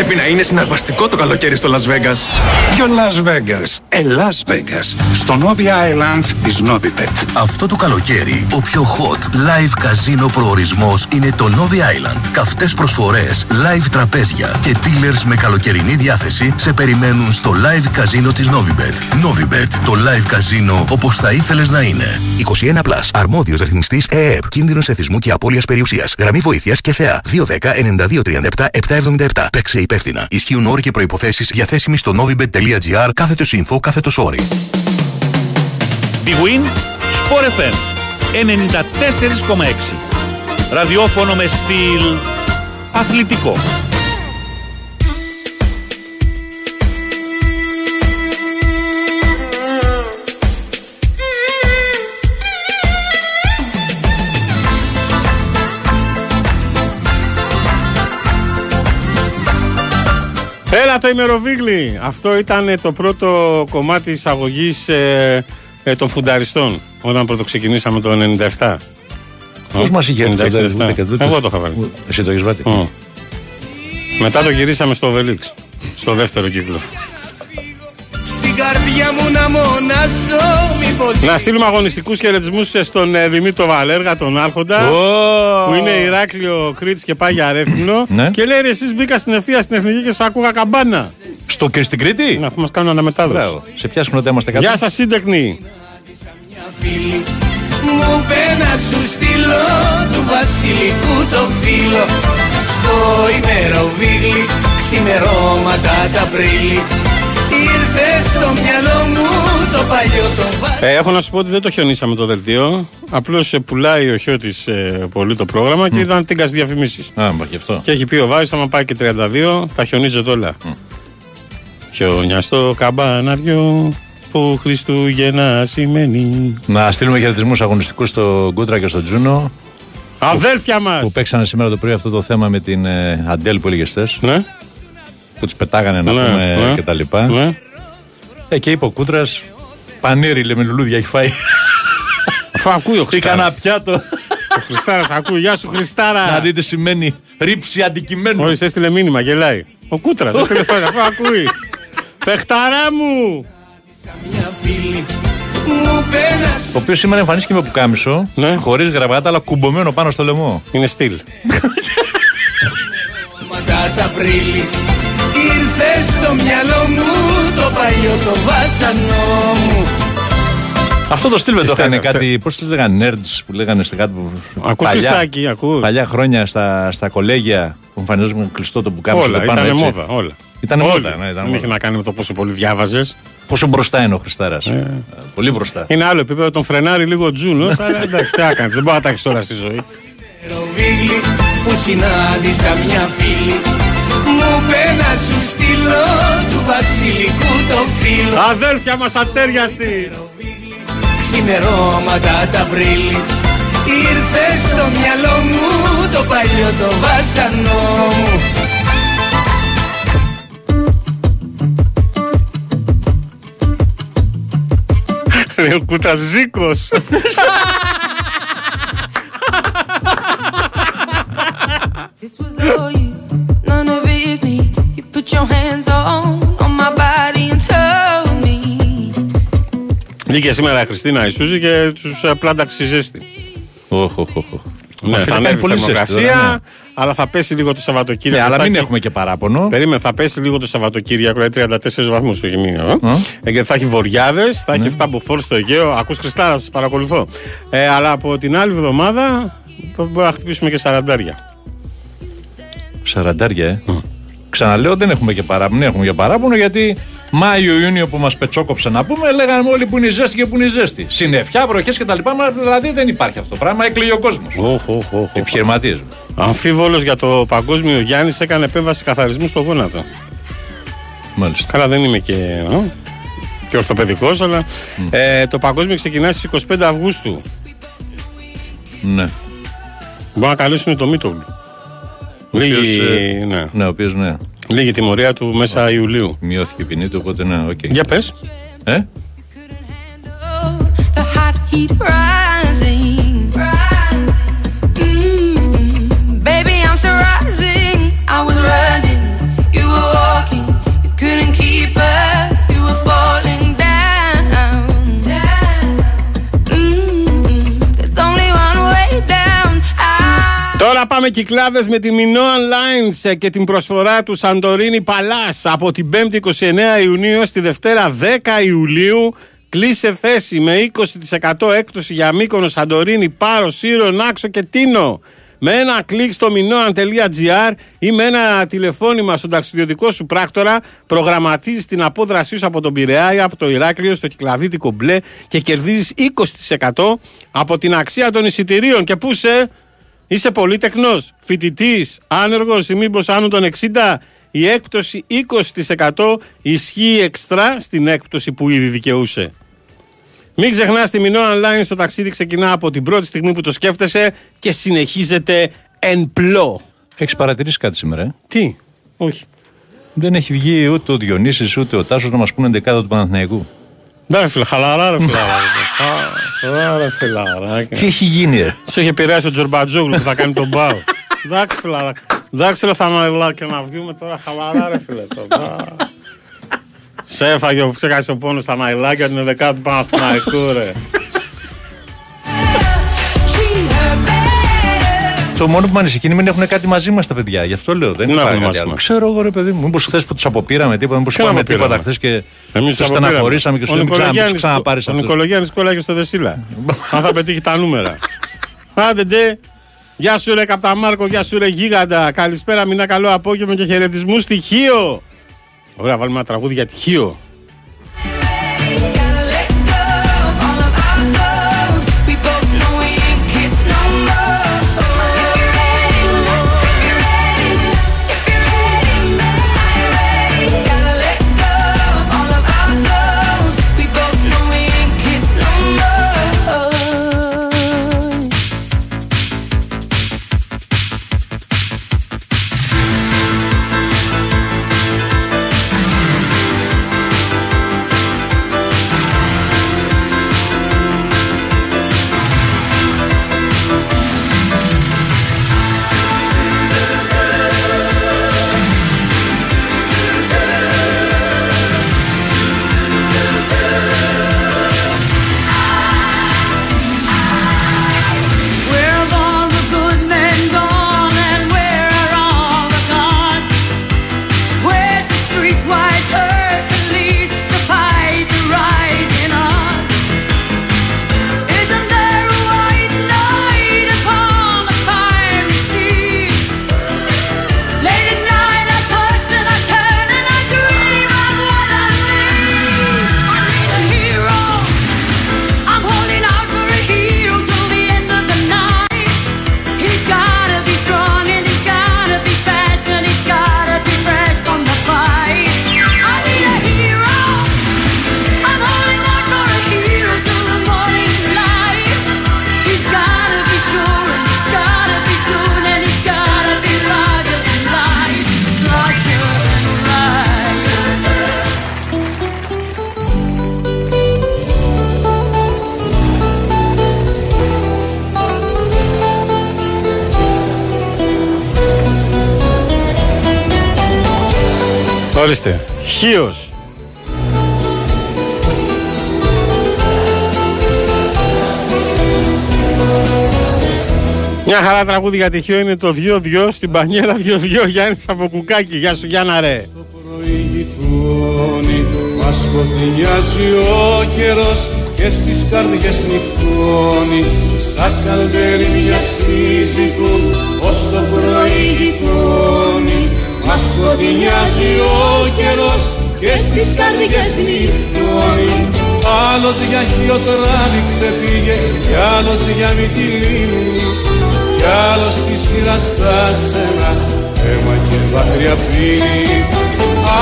Πρέπει να είναι συναρπαστικό το καλοκαίρι στο Las Vegas. Ποιο Las Vegas? Ε, Las Vegas. Στο Novi Island της Novibet. Αυτό το καλοκαίρι, ο πιο hot live καζίνο προορισμός είναι το Novi Island. Καυτές προσφορές, live τραπέζια και dealers με καλοκαιρινή διάθεση σε περιμένουν στο live καζίνο της Novibet. Novibet, το live καζίνο όπως θα ήθελες να είναι. 21 Plus, αρμόδιος ρυθμιστής ΕΕΠ, κίνδυνος εθισμού και απώλειας περιουσίας. Γραμμή βοήθειας και θεά 210 9237 777. Παίξε υπεύθυνα. Ισχύουν όροι και προϋποθέσεις διαθέσιμοι στο novibet.gr κάθετος info κάθετος όρι. Big Win Sport FM 94,6. Ραδιόφωνο με στυλ αθλητικό. Έλα το ημεροβίγλι. Αυτό ήταν το πρώτο κομμάτι εισαγωγής ε, ε, των φουνταριστών όταν πρώτο ξεκινήσαμε το 97. Πώ μας είχε έρθει αυτό το 97. Εγώ το είχα βάλει. Εσύ το έχεις βάλει; Ω. Μετά το γυρίσαμε στο Βελίξ. Στο δεύτερο κύκλο. Στην καρδιά μου να μονάσω μήπως Να στείλουμε αγωνιστικούς χαιρετισμούς στον ε, Δημήτρη Βαλέργα, τον Άρχοντα. Που είναι Ηράκλειο Κρήτης και πάει για Ρέθυμνο. Ναι. Και λέει: Εσείς μπήκα στην ευθεία στην εθνική και σας άκουγα καμπάνα. Στο και στην Κρήτη; Να αφού μας κάνουν αναμετάδοση. Μπράβο. Σε ποια συχνότητα είμαστε κάτω. Γεια σας, σύντεκνη. φίλη Μου πένα σου στείλω του βασιλικού το φίλο Στο ημεροβίγλι ξημερώματα τα πρίλη Ήρθε στο μυαλό μου το παλιό το βα- Ε, έχω να σου πω ότι δεν το χιονίσαμε το δελτίο. Απλώς πουλάει ο Χιώτης ε, πολύ το πρόγραμμα και ήταν την διαφημίσεις. Α, μα γι' αυτό. Και έχει πει ο Βάης, άμα πάει και 32, τα χιονίζεται όλα. Χιόνια στο καμπάναριο που Χριστούγεννα σημαίνει. Να στείλουμε χαιρετισμούς αγωνιστικούς στο Γκούτρα και στο Τζούνο. Αδέλφια μας! Που παίξανε σήμερα το πρωί αυτό το θέμα με την ε, Αντέλ που έλεγες χθες. Ναι. Που τις πετάγανε να Ναι, πούμε ναι. και τα λοιπά. Ναι. Ε, και είπε ο Κούτρας, πανίρι λέει με λουλούδια έχει φάει. Αφού ακούει ο Τι Χριστάρα. κανένα πιάτο. Ο Χριστάρας ακούει. Γεια σου, Χριστάρα. να δείτε σημαίνει ρήψη αντικειμένου. Μόλι έστειλε μήνυμα, γελάει. Ο Κούτρας, έστειλε φάγα, αφού ακούει. Πεχταρά μου! μια φίλη Μου πένα σου Ο οποίος σήμερα εμφανίστηκε με πουκάμισο, Ναι. χωρίς γραβάτα, αλλά κουμπωμένο πάνω στο λαιμό. Είναι στυλ. ματά τα πρίλη Ήρθες στο μυαλό μου το παλιό το βάσανό μου Αυτό το στυλ δεν το Πιστεύω, είχαν κάτι. Πώς το λέγανε, nerds που λέγανε στα κάτι. που- Ακούς Χριστάκη, ακούς. Παλιά χρόνια στα, στα κολέγια που εμφανίζονταν κλειστό το πουκάμισο. Όλα, το πάνω ήταν έτσι. μόδα. Όλα. Ήταν Όλοι. μόδα, ναι, ήταν Δεν μόδα. είχε να κάνει με το πόσο πολύ διάβαζες. Πόσο μπροστά είναι ο Χριστάρας. Πολύ μπροστά. Είναι άλλο επίπεδο, τον φρενάρει λίγο ο Τζούνος, αλλά εντάξει, τι να κάνεις, δεν μπορεί να τα έχεις όλα στη ζωή. Ροβίγλι που συνάντησα μια φίλη Μου πένας σου στείλω του βασιλικού το φίλο Αδέλφια μας ατέριαστη! Ξημερώματα τα βρύλι Ήρθε στο μυαλό μου το παλιό το βάσανό μου Λέει ο Κουταζίκος. This was all Βγήκε σήμερα η Χριστίνα η Σούζη και τους πλάνταξε ζέστη. Οχ, οχ, οχ. οχ. Ναι, Μας θα φίλε, κάνει ανέβει η πολύ ζέστη θερμοκρασία, τώρα, ναι. αλλά θα πέσει λίγο το Σαββατοκύριακο. Ναι, αλλά Θα μην έχει- έχουμε και παράπονο. Περίμενε, θα πέσει λίγο το Σαββατοκύριακο, δηλαδή 34 βαθμούς, όχι μία. Ε, γιατί θα έχει βορειάδε, θα Ναι. έχει 7 μποφόρ στο Αιγαίο. Ακούς Χριστάρα, σας παρακολουθώ. Ε, αλλά από την άλλη εβδομάδα μπορεί να χτυπήσουμε και σαραντάρια. Σαραντάρια, ε. Ξαναλέω, δεν έχουμε και παράπονο. Δεν έχουμε και παράπονο γιατί Μάιο-Ιούνιο που μας πετσόκοψε να πούμε, λέγανε όλοι που είναι η ζέστη και που είναι η ζέστη. Συννεφιά, βροχές κτλ. Μα δηλαδή δεν υπάρχει αυτό το πράγμα. Έκλειγε ο κόσμος. Επιχειρηματίες. Αμφίβολος για το παγκόσμιο Γιάννης έκανε επέμβαση καθαρισμού στο γόνατο. Μάλιστα. Καλά, δεν είμαι και, ε, και ορθοπαιδικός, αλλά ε, το παγκόσμιο ξεκινάει στις 25 Αυγούστου. Ναι. Μπορεί να καλέσουν το Μίτογλου. Ο Λίγη, οποίος, ε, ναι. Ναι, ο οποίος ναι. Λίγη τιμωρία του μέσα Ιουλίου. Μειώθηκε η ποινή του, οπότε ναι, οκ. Για πες. Ε; Πάμε κυκλάδες με τη Minoan Lines ε, και την προσφορά του Σαντορίνη Παλάς από την 5η 29 Ιουνίου στη Δευτέρα 10 Ιουλίου. Κλείσε θέση με 20% έκπτωση για Μύκονο, Σαντορίνη, Πάρο, Σύρο, Νάξο και Τίνο. Με ένα κλικ στο minoan.gr ή με ένα τηλεφώνημα στον ταξιδιωτικό σου πράκτορα προγραμματίζεις την απόδρασή σου από τον Πειραιά ή από το Ηράκλειο στο κυκλαδίτικο μπλε και κερδίζεις 20% από την αξία των εισιτηρίων. Και πού σε Είσαι πολύτεκνο, φοιτητής, άνεργος ή μήπως άνω των 60. Η έκπτωση 20% ισχύει εξτρά στην έκπτωση που ήδη δικαιούσε. Μην ξεχνάς τη Μινό Online στο ταξίδι ξεκινά από την πρώτη στιγμή που το σκέφτεσαι και συνεχίζεται εν πλώ. Έχεις παρατηρήσει κάτι σήμερα, ε; Τι, όχι. Δεν έχει βγει ούτε ο Διονύσης ούτε ο Τάσος να μας πούνε δεκάδα του Παναθηναϊκού. Ναι, φίλε, χαλαρά, ρε φιλάρα. Ρε φιλάρα. Τι έχει γίνει, ρε; Σου είχε επηρεάσει ο Τζορμπατζόγλου που θα κάνει τον Μπάου. Εντάξει, φιλάρα. Εντάξει, ρε Θαναηλά και να βγούμε τώρα χαλαρά, ρε φίλε. τώρα. Σε έφαγε που ξέχασε ο πόνος στα ναϊλάκια την δεκάδα του Παναθηναϊκού, ρε. Το μόνο που με ανησυχεί είναι μην έχουν κάτι μαζί μας τα παιδιά. Γι' αυτό λέω. Δεν Τι να υπάρχει έχουν κάτι μαζί άλλο. μας; Ξέρω εγώ, ρε παιδί μου. Μήπως χθες που τους αποπήραμε τίποτα, μήπως Ποιον είπαμε αποπήραμε; τίποτα χθες και Εμείς τους τους αποπήραμε. στεναχωρήσαμε και σου Ο λέμε ξανά, Νικολογιάννης- ξαναπάρεις Ο αυτό. Νικολογιάννης κολλάγε στο Δεσίλα. Αν θα πετύχει τα νούμερα. Άντε ντε. Γεια σου ρε Καπταμάρκο, γεια σου ρε Γίγαντα. Καλησπέρα, μηνά καλό απόγευμα και χαιρετισμού στη Χίο. Ωραία, βάλουμε ένα τραγούδι για τη Ορίστε. Χίος. Μια χαρά τραγούδι για τη Χίο είναι το 2-2 στην πανιέρα 2-2 Γιάννης από κουκάκι. Γεια σου Γιάννα ρε. προηγητώνει Μας σκοτεινιάζει ο καιρός και στις καρδιές νυχτώνει Στα καλδέρι μια σύζυγου ως το προηγητώνει Μας σκοτεινιάζει ο καιρός και στις καρδιές νυχτώνει Άλλος για χείο τράβηξε πήγε κι άλλος για μυτιλίνη κι άλλος στη σειρά στα στενά αίμα και δάκρυα πίνει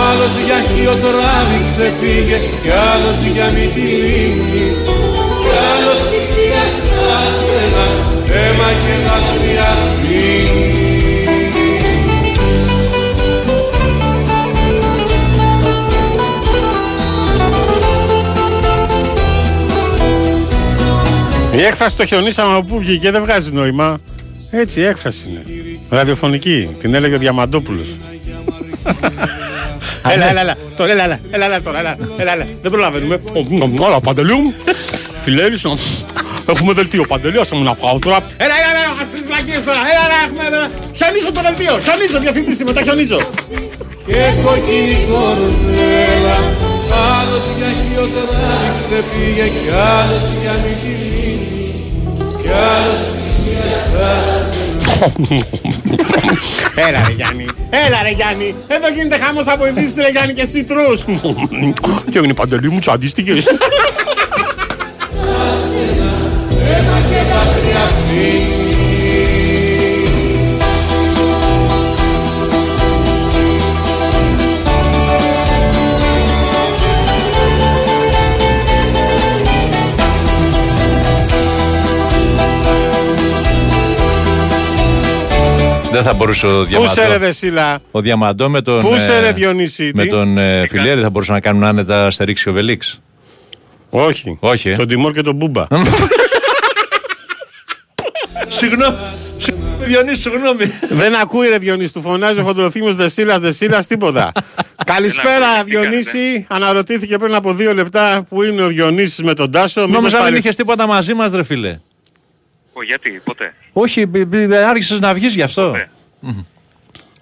Άλλος για χείο τράβηξε πήγε κι άλλος για μυτιλίνη κι άλλος στη σειρά στα στενά αίμα και δάκρυα έκφραση το χιονίσαμε από πού βγήκε, δεν βγάζει νόημα. Έτσι, έκφραση είναι. Ραδιοφωνική. Την έλεγε ο Διαμαντόπουλος. έλα, έλα, έλα. Τώρα, έλα, έλα, έλα, έλα, τώρα, έλα, έλα, έλα. Δεν προλαβαίνουμε. Όλα, παντελή μου. Φιλέρης, ο- έχουμε δελτίο παντελή, άσε μου να φάω τώρα. Έλα, έλα, έλα, ας τις βλακίες τώρα. Έλα, έλα, έχουμε τώρα. Χιονίζω το δελτίο, χιονίζω, διευθυντής είμαι, τα χιονίζω. και κοκκινή κορδέλα Άλλος για χιοτράδι ξεπήγε κι άλλος για μικυλίνη Έλα ρε Γιάννη, έλα ρε Γιάννη. Εδώ γίνεται χάμος από ειδήσεις ρε Γιάννη και εσύ τρούς. Και έγινε παντελή μου, τσαντίστηκες. Ένα και δάκρυα φύγει Δεν θα μπορούσε ο Πού Διαμαντό. σε ρε Δεσίλα; Ο Διαμαντό με τον. Πού σε ε, ρε Διονύση. Με τι; τον ε, Φιλέρη θα μπορούσαν να κάνουν άνετα αστερίξει ο Βελίξ. Όχι. Όχι. ε; Τον Τιμόρ και τον Μπούμπα. Συγγνώμη. Διονύση, συγγνώμη. Δεν ακούει ρε Διονύση, του φωνάζει ο χοντροθύμιος Δεσίλας, Δεσίλας, τίποτα. Καλησπέρα Διονύση, αναρωτήθηκε πριν από δύο λεπτά που είναι ο Διονύσης με τον Τάσο. Μήπως Νόμιζα μην πάρει- είχες τίποτα μαζί μας, ρε φίλε. Ω, γιατί, ποτέ. Όχι, άρχισες να βγεις γι' αυτό.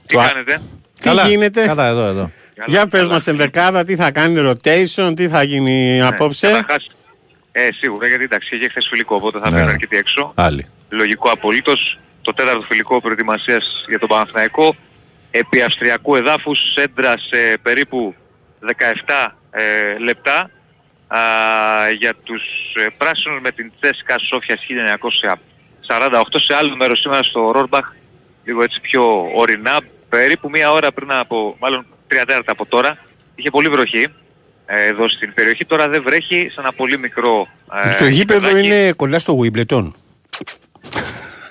Τι κάνετε; Τι γίνεται; Καλά, εδώ, εδώ. Για πες μας ενδεκάδα, τι θα κάνει rotation, τι θα γίνει απόψε; Καταρχάς, ε, σίγουρα, γιατί εντάξει, είχε χθες φιλικό, οπότε θα Ναι. μένουν αρκετοί έξω. Άλλη. Λογικό απολύτως. Το τέταρτο φιλικό προετοιμασίας για τον Παναθηναϊκό. Επί αυστριακού εδάφους, σέντρα σε περίπου 17 ε, λεπτά α, για τους ε, πράσινους με την Τσέσκα Σόφια 1948 σε άλλο μέρος σήμερα στο Ρόρμπαχ λίγο έτσι πιο ορεινά περίπου μία ώρα πριν από μάλλον τρία τέταρτα από τώρα είχε πολύ βροχή ε, εδώ στην περιοχή τώρα δεν βρέχει σε ένα πολύ μικρό ε, Στο γήπεδο γηπεδάκι. είναι κοντά στο Wimbledon.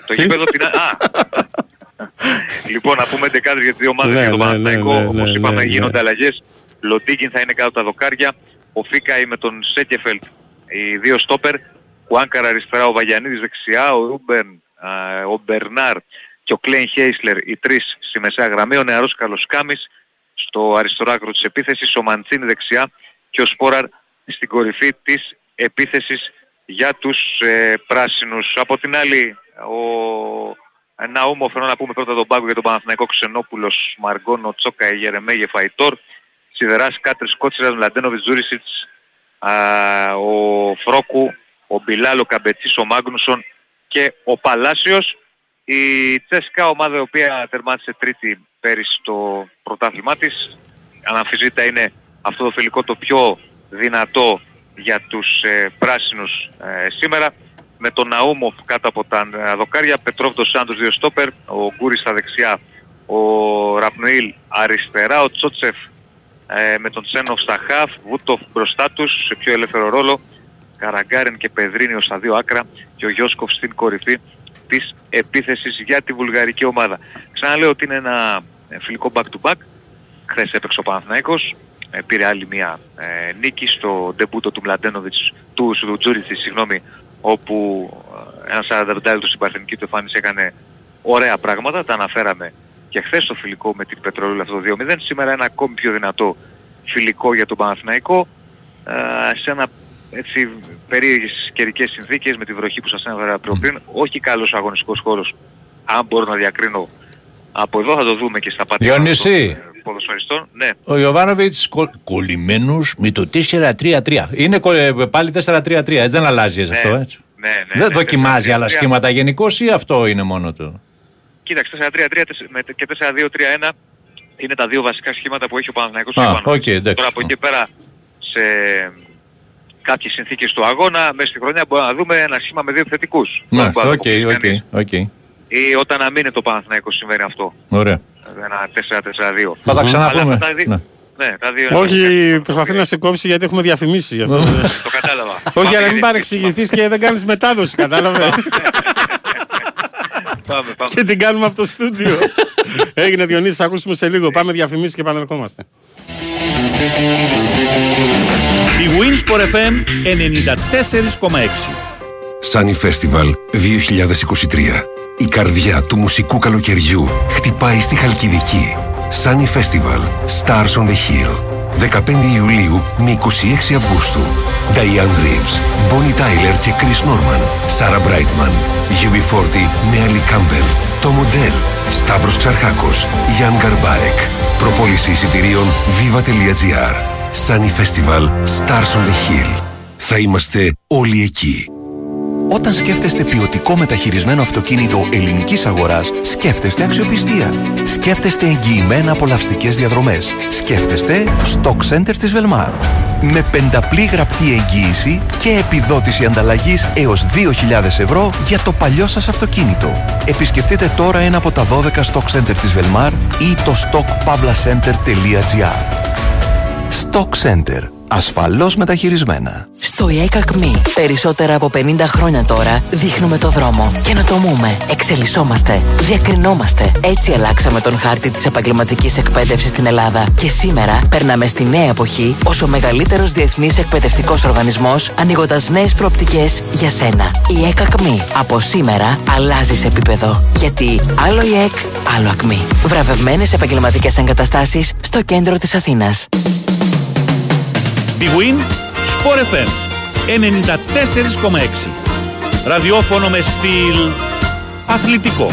Το γήπεδο την... Α! λοιπόν, να πούμε 11 για τις δύο ομάδες Ναι, για τον ναι, Παναθηναϊκό. ναι, ναι, Όπως ναι, είπαμε ναι. γίνονται αλλαγές. Λοντίγκιν θα είναι κάτω από τα δοκάρια. Ο Φικάι με τον Σένκεφελντ, οι δύο στόπερ. Ο Χουάνκαρ αριστερά, ο Βαγιανίδης δεξιά, ο Ρούμπεν, α, ο Μπερνάρ και ο Κλάινχαϊσλερ, οι τρεις στη μεσαία γραμμή. Ο νεαρός Καλοσκάμης στο αριστερό άκρο της επίθεσης, ο Μαντσίνι δεξιά και ο Σπόραρ στην κορυφή της επίθεσης για τους ε, πράσινους. Από την άλλη, ο Ναούμο, θέλω να πούμε πρώτα τον πάγκο για τον Παναθηναϊκό Ξενόπουλος, Μαργκόνο, Τσόκαϊ, Γερεμέγεφ, Αϊτόρ, Σιδεράς, Κάτρης, Κότσιρας, Μλαντένοβιτς, Τζούρισιτς, α, ο Φρόκου, ο Μπιλάλ, ο Καμπετσής, ο Μάγνουσον και ο Παλάσιος. Η Τσέσκα, ομάδα η οποία τερμάτισε τρίτη πέρυσι στο πρωτάθλημά της, αναμφισβήτητα είναι αυτό το φιλικό το πιο δυνατό για τους ε, πράσινους ε, σήμερα με τον Ναούμοφ κάτω από τα ε, δοκάρια, Πετρόβ το Σάντος δύο στόπερ, ο Γκούρης στα δεξιά, ο Ραπνοήλ αριστερά, ο Τσότσεφ ε, με τον Τσένοφ στα χαφ, Βούτοφ μπροστά τους σε πιο ελεύθερο ρόλο, Καραγκάρεν και Πεδρίνιο στα δύο άκρα και ο Γιώσκοφ στην κορυφή της επίθεσης για τη βουλγαρική ομάδα. Ξαναλέω ότι είναι ένα ε, φιλικό back to back. Χθες έπαιξε ο Παναθηναϊκός, ε, πήρε άλλη μια ε, νίκη στο ντεμπούτο του Μλαντένοβιτς, του Σουδουτζούριτσι, συγγνώμη, όπου ε, ένας 45 λεπτό στην παρθενική του εμφάνιση έκανε ωραία πράγματα, τα αναφέραμε και χθες στο φιλικό με την Πετρολούλα αυτό το 2-0, σήμερα ένα ακόμη πιο δυνατό φιλικό για τον Παναθηναϊκό, ε, σε ένα έτσι περίεργες καιρικές συνθήκες με τη βροχή που σας έφερα πιο πριν, όχι καλός αγωνιστικός χώρος, αν μπορώ να διακρίνω από εδώ θα το δούμε και στα πατήματα Διονύση. των ε, ποδοσφαιριστών. Ναι, Ο Ιωβάνοβιτς κολλημένος με το 4-3-3. Είναι κο- ε, πάλι 4-3-3, έτσι δεν αλλάζει Ναι, αυτό. Έτσι. ναι, ναι, δεν ναι, δοκιμάζει 4-3-3. άλλα σχήματα γενικώς ή αυτό είναι μόνο του; Κοίταξε, 4-3-3 με- και 4-2-3-1 είναι τα δύο βασικά σχήματα που έχει ο Παναθηναϊκός Α, και ο Ivanovic. οκ, εντάξει. Τώρα από εκεί πέρα σε κάποιες συνθήκες του αγώνα, μέσα στη χρονιά μπορούμε να δούμε ένα σχήμα με δύο επιθετικούς. Ναι, Δεν μπορεί να το οκέι, αποκλείσει οκέι, κανείς. οκέι. Ή όταν αμύνεται ο Παναθηναϊκός συμβαίνει αυτό. Ωραία. Ένα 4-4-2. Θα τα ξαναπούμε. Αλλά τα δι- Ναι. Ναι, τα δύο Όχι, προσπαθεί να σε κόψει γιατί έχουμε διαφημίσεις γι' αυτό. Το κατάλαβα. Όχι, για να μην Πάμε, παρεξηγηθείς και δεν κάνεις μετάδοση, κατάλαβες. Πάμε, πάμε. και την κάνουμε από το στούντιο. Έγινε Διονύσης, θα ακούσουμε σε λίγο. Πάμε διαφημίσεις και επανερχόμαστε. Η Winsport FM 94,6. Sunny Festival 2023. Η καρδιά του μουσικού καλοκαιριού χτυπάει στη Χαλκιδική. Sunny Festival Stars on the Hill. 15 Ιουλίου με 26 Αυγούστου. Diane Reeves, Bonnie Tyler και Chris Norman. Sarah Brightman. UB40 με Ali Campbell. Το μοντέλ. Σταύρος Ξαρχάκος. Γιάν Γκαρμπάρεκ. Προπόληση εισιτηρίων viva.gr. Sunny Festival Stars on the Hill. Θα είμαστε όλοι εκεί. Όταν σκέφτεστε ποιοτικό μεταχειρισμένο αυτοκίνητο ελληνικής αγοράς, σκέφτεστε αξιοπιστία. Σκέφτεστε εγγυημένα απολαυστικές διαδρομές. Σκέφτεστε Stock Center της Velmar. Με πενταπλή γραπτή εγγύηση και επιδότηση ανταλλαγής έως 2.000 ευρώ για το παλιό σας αυτοκίνητο. Επισκεφτείτε τώρα ένα από τα 12 Stock Center της Velmar ή το stockpavlacenter.gr Stock Center. Ασφαλώς μεταχειρισμένα. Στο ΙΕΚΑΚΜΗ, περισσότερα από 50 χρόνια τώρα, δείχνουμε το δρόμο. Καινοτομούμε, εξελισσόμαστε, διακρινόμαστε. Έτσι αλλάξαμε τον χάρτη της επαγγελματικής εκπαίδευσης στην Ελλάδα. Και σήμερα περνάμε στη νέα εποχή ως ο μεγαλύτερος διεθνής εκπαιδευτικός οργανισμός, ανοίγοντας νέες προοπτικές για σένα. Η ΕΚΑΚΜΗ. Από σήμερα αλλάζεις επίπεδο. Γιατί άλλο ΙΕΚ, άλλο ΑΚΜΗ. Βραβευμένες επαγγελματικές εγκαταστάσεις στο κέντρο της Αθήνας. Big Win, Sport FM 94,6. Ραδιόφωνο με στυλ αθλητικό.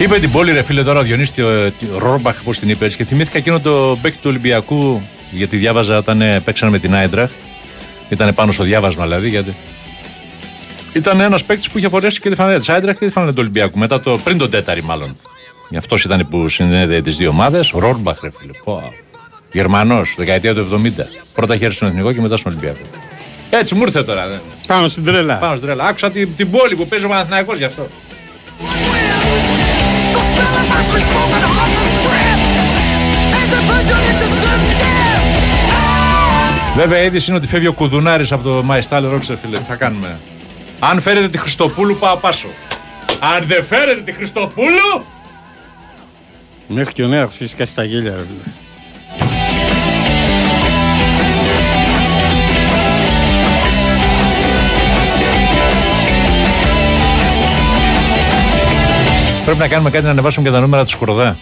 Είπε την πόλη, ρε φίλε, τώρα ο Διονύστη ο, ο Ρόρμπαχ, πώς την είπε, έτσι, και θυμήθηκα εκείνο το παίκτη του Ολυμπιακού, γιατί διάβαζα όταν ε, παίξανε με την Άιντραχτ. Ήταν πάνω στο διάβασμα δηλαδή, γιατί. Ήταν ένας παίκτης που είχε φορέσει και τη φανέλα της Άιντραχτ και τη φανέλα του Ολυμπιακού. Μετά το, πριν τον τέταρη, μάλλον. Αυτό ήταν που συνέδεε τις δύο ομάδες. Ρόρμπαχ, ρε φίλε. Γερμανός, δεκαετία του 70. Πρώτα χέρι στον Εθνικό και μετά στον Ολυμπιακό. Έτσι μου ήρθε τώρα. δε. Πάνω στην τρέλα. Πάνω στην τρέλα. Άκουσα την, την πόλη που παίζει ο Παναθηναϊκός γι' αυτό. Βέβαια, η είδηση είναι ότι φεύγει ο Κουδουνάρης από το My Style Rocks, φίλε. Τι θα κάνουμε; Αν φέρετε τη Χριστοπούλου, πάω πάσο. Αν δεν φέρετε τη Χριστοπούλου. Μέχρι και ο νέος έχει σκάσει τα γέλια, ρε φίλε. Πρέπει να κάνουμε κάτι να ανεβάσουμε και τα νούμερα του Σκορδά.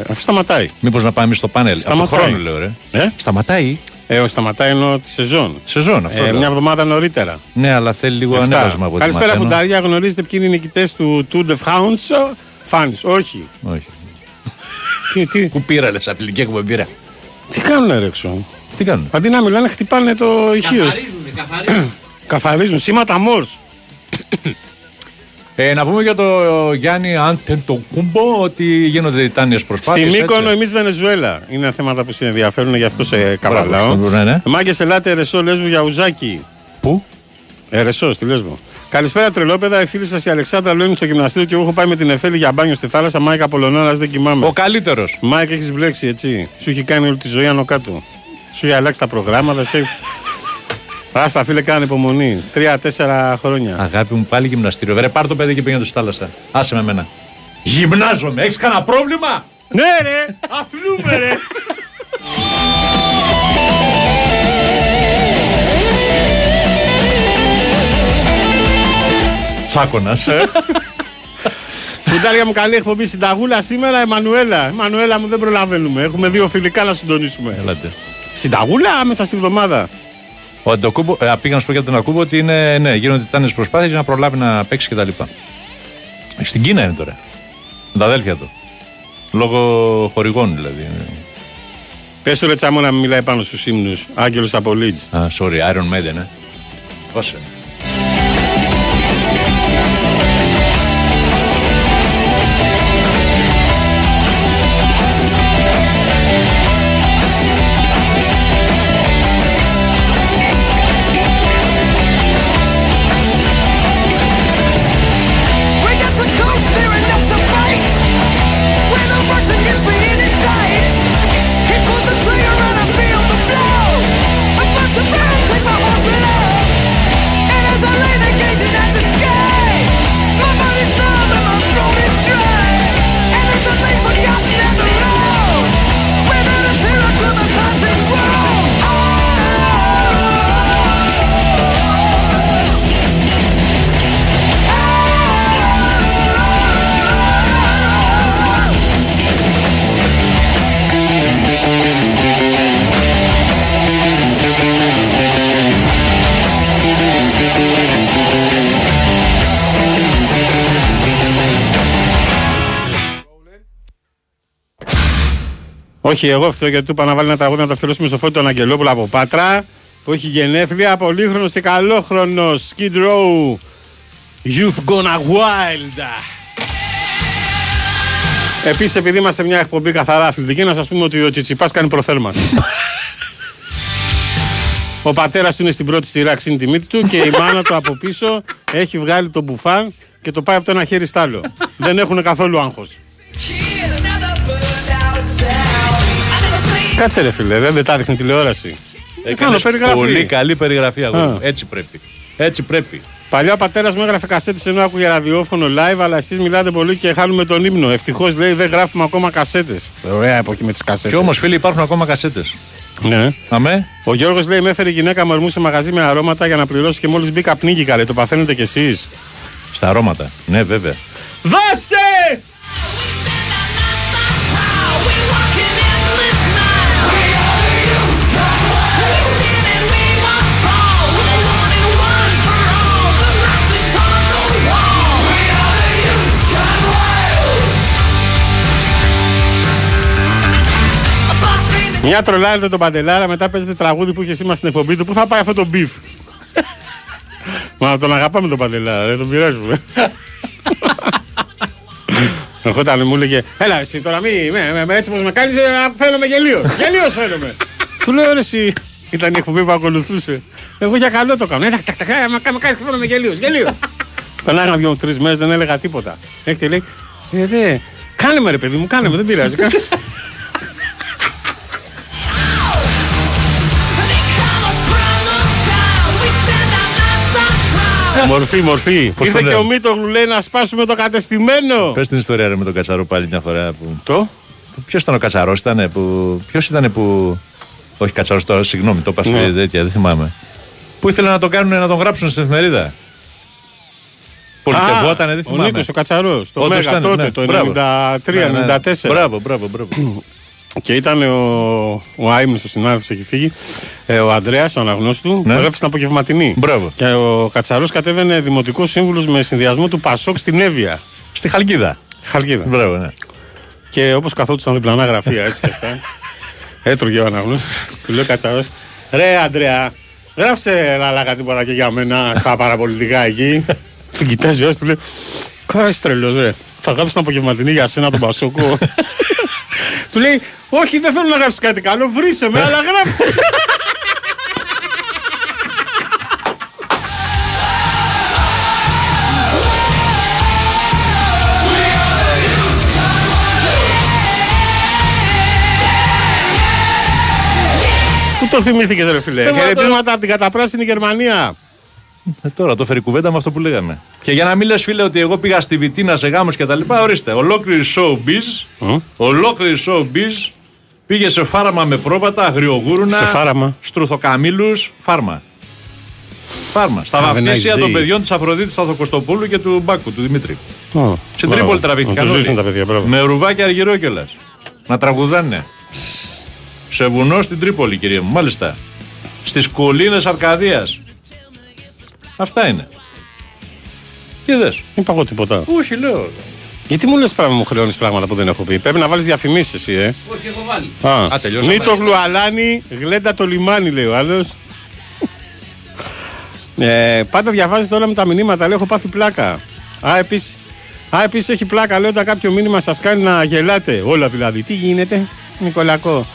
Αυτό σταματάει. Μήπως να πάμε εμεί στο πάνελ. Από το Σταματάει. χρόνο λέω, ρε. Ε; Σταματάει. Ε, όχι, σταματάει ενώ τη σεζόν. Σεζόν, αυτό Ε, λέω. μια εβδομάδα νωρίτερα. Ναι, αλλά θέλει λίγο Εφτά. ανέβασμα από ό,τι Καλησπέρα, μαθαίνω. φουντάρια. Γνωρίζετε ποιοι είναι οι νικητές του Tour de France; Φάνης, όχι. Όχι. τι, τι, Πού πήρα, λες, αθλητική έχουμε πήρα. τι κάνουν ρε έξω. Τι κάνουν. Αντί να μιλάνε, χτυπάνε το ηχείο. Καθαρίζουνε, καθαρίζουν. Καθαρίζουν. Σήματα Μόρς. Ε, να πούμε για το Γιάννη Αντετοκούμπο ότι γίνονται τιτάνιε προσπάθειες. Στη Μύκονο, εμείς Βενεζουέλα. Είναι θέματα που σε ενδιαφέρουν, γι' αυτό σε καβαλάω. στον- ναι, ναι. Μάγκες, ελάτε, Ερεσό, Λέσβου για ουζάκι. Πού; Ερεσό, στη Λέσβο. Καλησπέρα, τρελόπεδα. Η φίλη σας η Αλεξάνδρα Λόνι στο γυμναστήριο και εγώ έχω πάει με την Εφέλη για μπάνιο στη θάλασσα. Μάικα Πολωνάρα, δεν κοιμάμαι. Ο καλύτερος. Μάικα, έχεις μπλέξει έτσι. Σου έχει κάνει όλη τη ζωή άνω κάτω. Σου έχει αλλάξει τα προγράμματα. Σε... Άστα, φίλε, κάνε υπομονή. Τρία-τέσσερα χρόνια. Αγάπη μου, πάλι γυμναστήριο. Βρε, πάρ το παιδί και πήγαινε στη θάλασσα. Άσε με μένα. Γυμνάζομαι, έχεις κανένα πρόβλημα; Ναι, ρε! Αθλούμε, ρε! Τσάκονα. Φουντάρια μου, καλή εκπομπή συνταγούλα σήμερα. Εμμανουέλα. Εμμανουέλα μου, δεν προλαβαίνουμε. Έχουμε δύο φιλικά να συντονίσουμε. Έλατε. Συνταγούλα μέσα στη βδομάδα. Ο Αντοκούμπο, ε, πήγα να σου πω για τον Ακούμπο ότι είναι, ναι, γίνονται τιτάνιε προσπάθειες για να προλάβει να παίξει κτλ. Στην Κίνα είναι τώρα. Με τα αδέλφια του. Λόγω χορηγών δηλαδή. Πες του ρε Τσάμο να μην μιλάει πάνω στους ύμνους. Άγγελος από Leeds. Α, sorry, Iron Maiden, ε. Δώσε. Όχι, εγώ αυτό γιατί του είπα να βάλει ένα τραγούδι να το αφιερώσουμε στο φώτι του Αγγελόπουλο από Πάτρα που έχει γενέθλια, πολύχρονος και καλόχρονος. Skid Row. Youth Gonna Wild. Επίσης, επειδή είμαστε μια εκπομπή καθαρά αθλητική, να σας πούμε ότι ο Τσιτσιπάς κάνει προθέρμανση. Ο πατέρας του είναι στην πρώτη σειρά ξύνει τη μύτη του και η μάνα του από πίσω έχει βγάλει το μπουφάν και το πάει από το ένα χέρι στ' άλλο. Δεν έχουν καθόλου άγχος. Κάτσε ρε φίλε, δεν, δεν τα δείχνει τηλεόραση. Κάνω Έκανες περιγραφή. πολύ καλή περιγραφή αγόρι μου. Α. Έτσι πρέπει. Έτσι πρέπει. Παλιά ο πατέρας μου έγραφε κασέτες ενώ άκουγε ραδιόφωνο live, αλλά εσείς μιλάτε πολύ και χάνουμε τον ύμνο. Ευτυχώς λέει δεν γράφουμε ακόμα κασέτες. Ωραία εποχή με τις κασέτες. Και όμως φίλοι υπάρχουν ακόμα κασέτες. Ναι. Αμέ. Ο Γιώργος λέει: Με έφερε η γυναίκα μου ορμού σε μαγαζί με αρώματα για να πληρώσει και μόλις μπήκα πνίγηκα. Λέει: Το παθαίνετε κι εσείς. Στα αρώματα. Ναι, βέβαια. Δώσε! Μια τρολάρετε τον Παντελάρα, μετά παίζετε τραγούδι που είχε σήμα στην εκπομπή του. Πού θα πάει αυτό το beef. Μα τον αγαπάμε τον Παντελάρα, δεν τον πειράζουμε. Ερχόταν μου έλεγε, έλα εσύ τώρα μη, με, με, με, έτσι πως με κάνεις, ε, φαίνομαι γελίος, γελίος φαίνομαι. Του λέω ρε εσύ, ήταν η εκπομπή που ακολουθούσε. Εγώ για καλό το κάνω. Εντάξει, τακ, τακ, ε, με κάνεις και φαίνομαι γελίος, γελίος. Περνάγαν δύο-τρεις μέρες, δεν έλεγα τίποτα. Έχετε λέει, ε, δε, κάνε με ρε παιδί μου, κάνε με, δεν πειράζει. Μορφή, μορφή. Πώς Ήρθε το και λέω; ο Μίτογλου λέει να σπάσουμε το κατεστημένο. Πες την ιστορία ρε, με τον Κατσαρό πάλι μια φορά. Που... Το; Ποιος ήταν ο Κατσαρός, ήταν που. Ποιος ήταν που. Όχι Κατσαρός τώρα, συγγνώμη, το είπα Ναι. στη τέτοια, δεν θυμάμαι. Που ήθελε να τον κάνουν να τον γράψουν στην εφημερίδα; Πολιτευότανε, δεν Ο θυμάμαι. Νίκος ο Κατσαρός, το Όντως Μέγα ήταν, τότε, ναι. το Μπράβο. 93, Ναι, ναι. 94. Μπράβο, μπράβο, μπράβο. Και ήταν ο, ο Άιμνος, ο συνάδελφος έχει φύγει, ε, ο Ανδρέας, ο αναγνώστης του, Ναι. που έγραψε την απογευματινή. Μπράβο. Και ο Κατσαρός κατέβαινε δημοτικός σύμβουλος με συνδυασμό του Πασόκ στην Εύβοια. Στη Χαλκίδα. Στη Χαλκίδα. Μπράβο, ναι. Και όπως καθόντουσαν διπλανά γραφεία έτσι και αυτά, έτρωγε ο αναγνώστης, του λέει ο Κατσαρός, ρε Ανδρέα, γράψε ένα λάγα τίποτα και για μένα στα παραπολιτικά εκεί. Του κοιτάζει ο του λέει, Κάτσε τρελός ρε, θα γράψει την απογευματινή για σένα τον Πασόκο. Του λέει, Όχι, δεν θέλω να γράψεις κάτι καλό, βρήσε με, αλλά γράψε. Πού το θυμήθηκες ρε φίλε, Ε, μα χαιρετίσματα από την καταπράσινη Γερμανία. Ε, τώρα το φέρει κουβέντα με αυτό που λέγαμε. Και για να μην λες, φίλε, ότι εγώ πήγα στη Βιτίνα σε γάμους και τα λοιπά, ορίστε. Ολόκληρη showbiz, ολόκληρη showbiz πήγε σε φάρμα με πρόβατα, αγριογούρουνα, Σε φάραμα. στρουθοκαμίλους, φάρμα. Φάρμα. Στα Have a nice βαφτίσια day. των παιδιών της Αφροδίτης Σταθοκοστοπούλου και του Μπάκου, του Δημήτρη. Ω, Στην μπράβο. Τρίπολη τραβήχτηκαν. Να το όλοι. ζήσουν τα παιδιά, μπράβο. Με ρουβάκια αργυρό κιόλας. Να τραγουδάνε. Σε βουνό στην Τρίπολη, κυρία μου, μάλιστα. Στις κολίνε Αρκαδίας. Αυτά είναι. Τι δες. Δεν είπα εγώ τίποτα. Όχι, λέω. Γιατί μου λες πράγμα, μου χρεώνεις πράγματα που δεν έχω πει. Πρέπει να βάλεις διαφημίσεις, εσύ, ε. Όχι, έχω βάλει. Α, Α, τελειώσαμε. Νίτο γλουαλάνι, γλέντα το λιμάνι, λέει ο άλλος. ε, πάντα διαβάζετε όλα με τα μηνύματα, λέει, έχω πάθει πλάκα. Α, επίσης. Α, επίσης έχει πλάκα, λέει, όταν κάποιο μήνυμα σας κάνει να γελάτε. Όλα δηλαδή. Τι γίνεται, Νικολακό.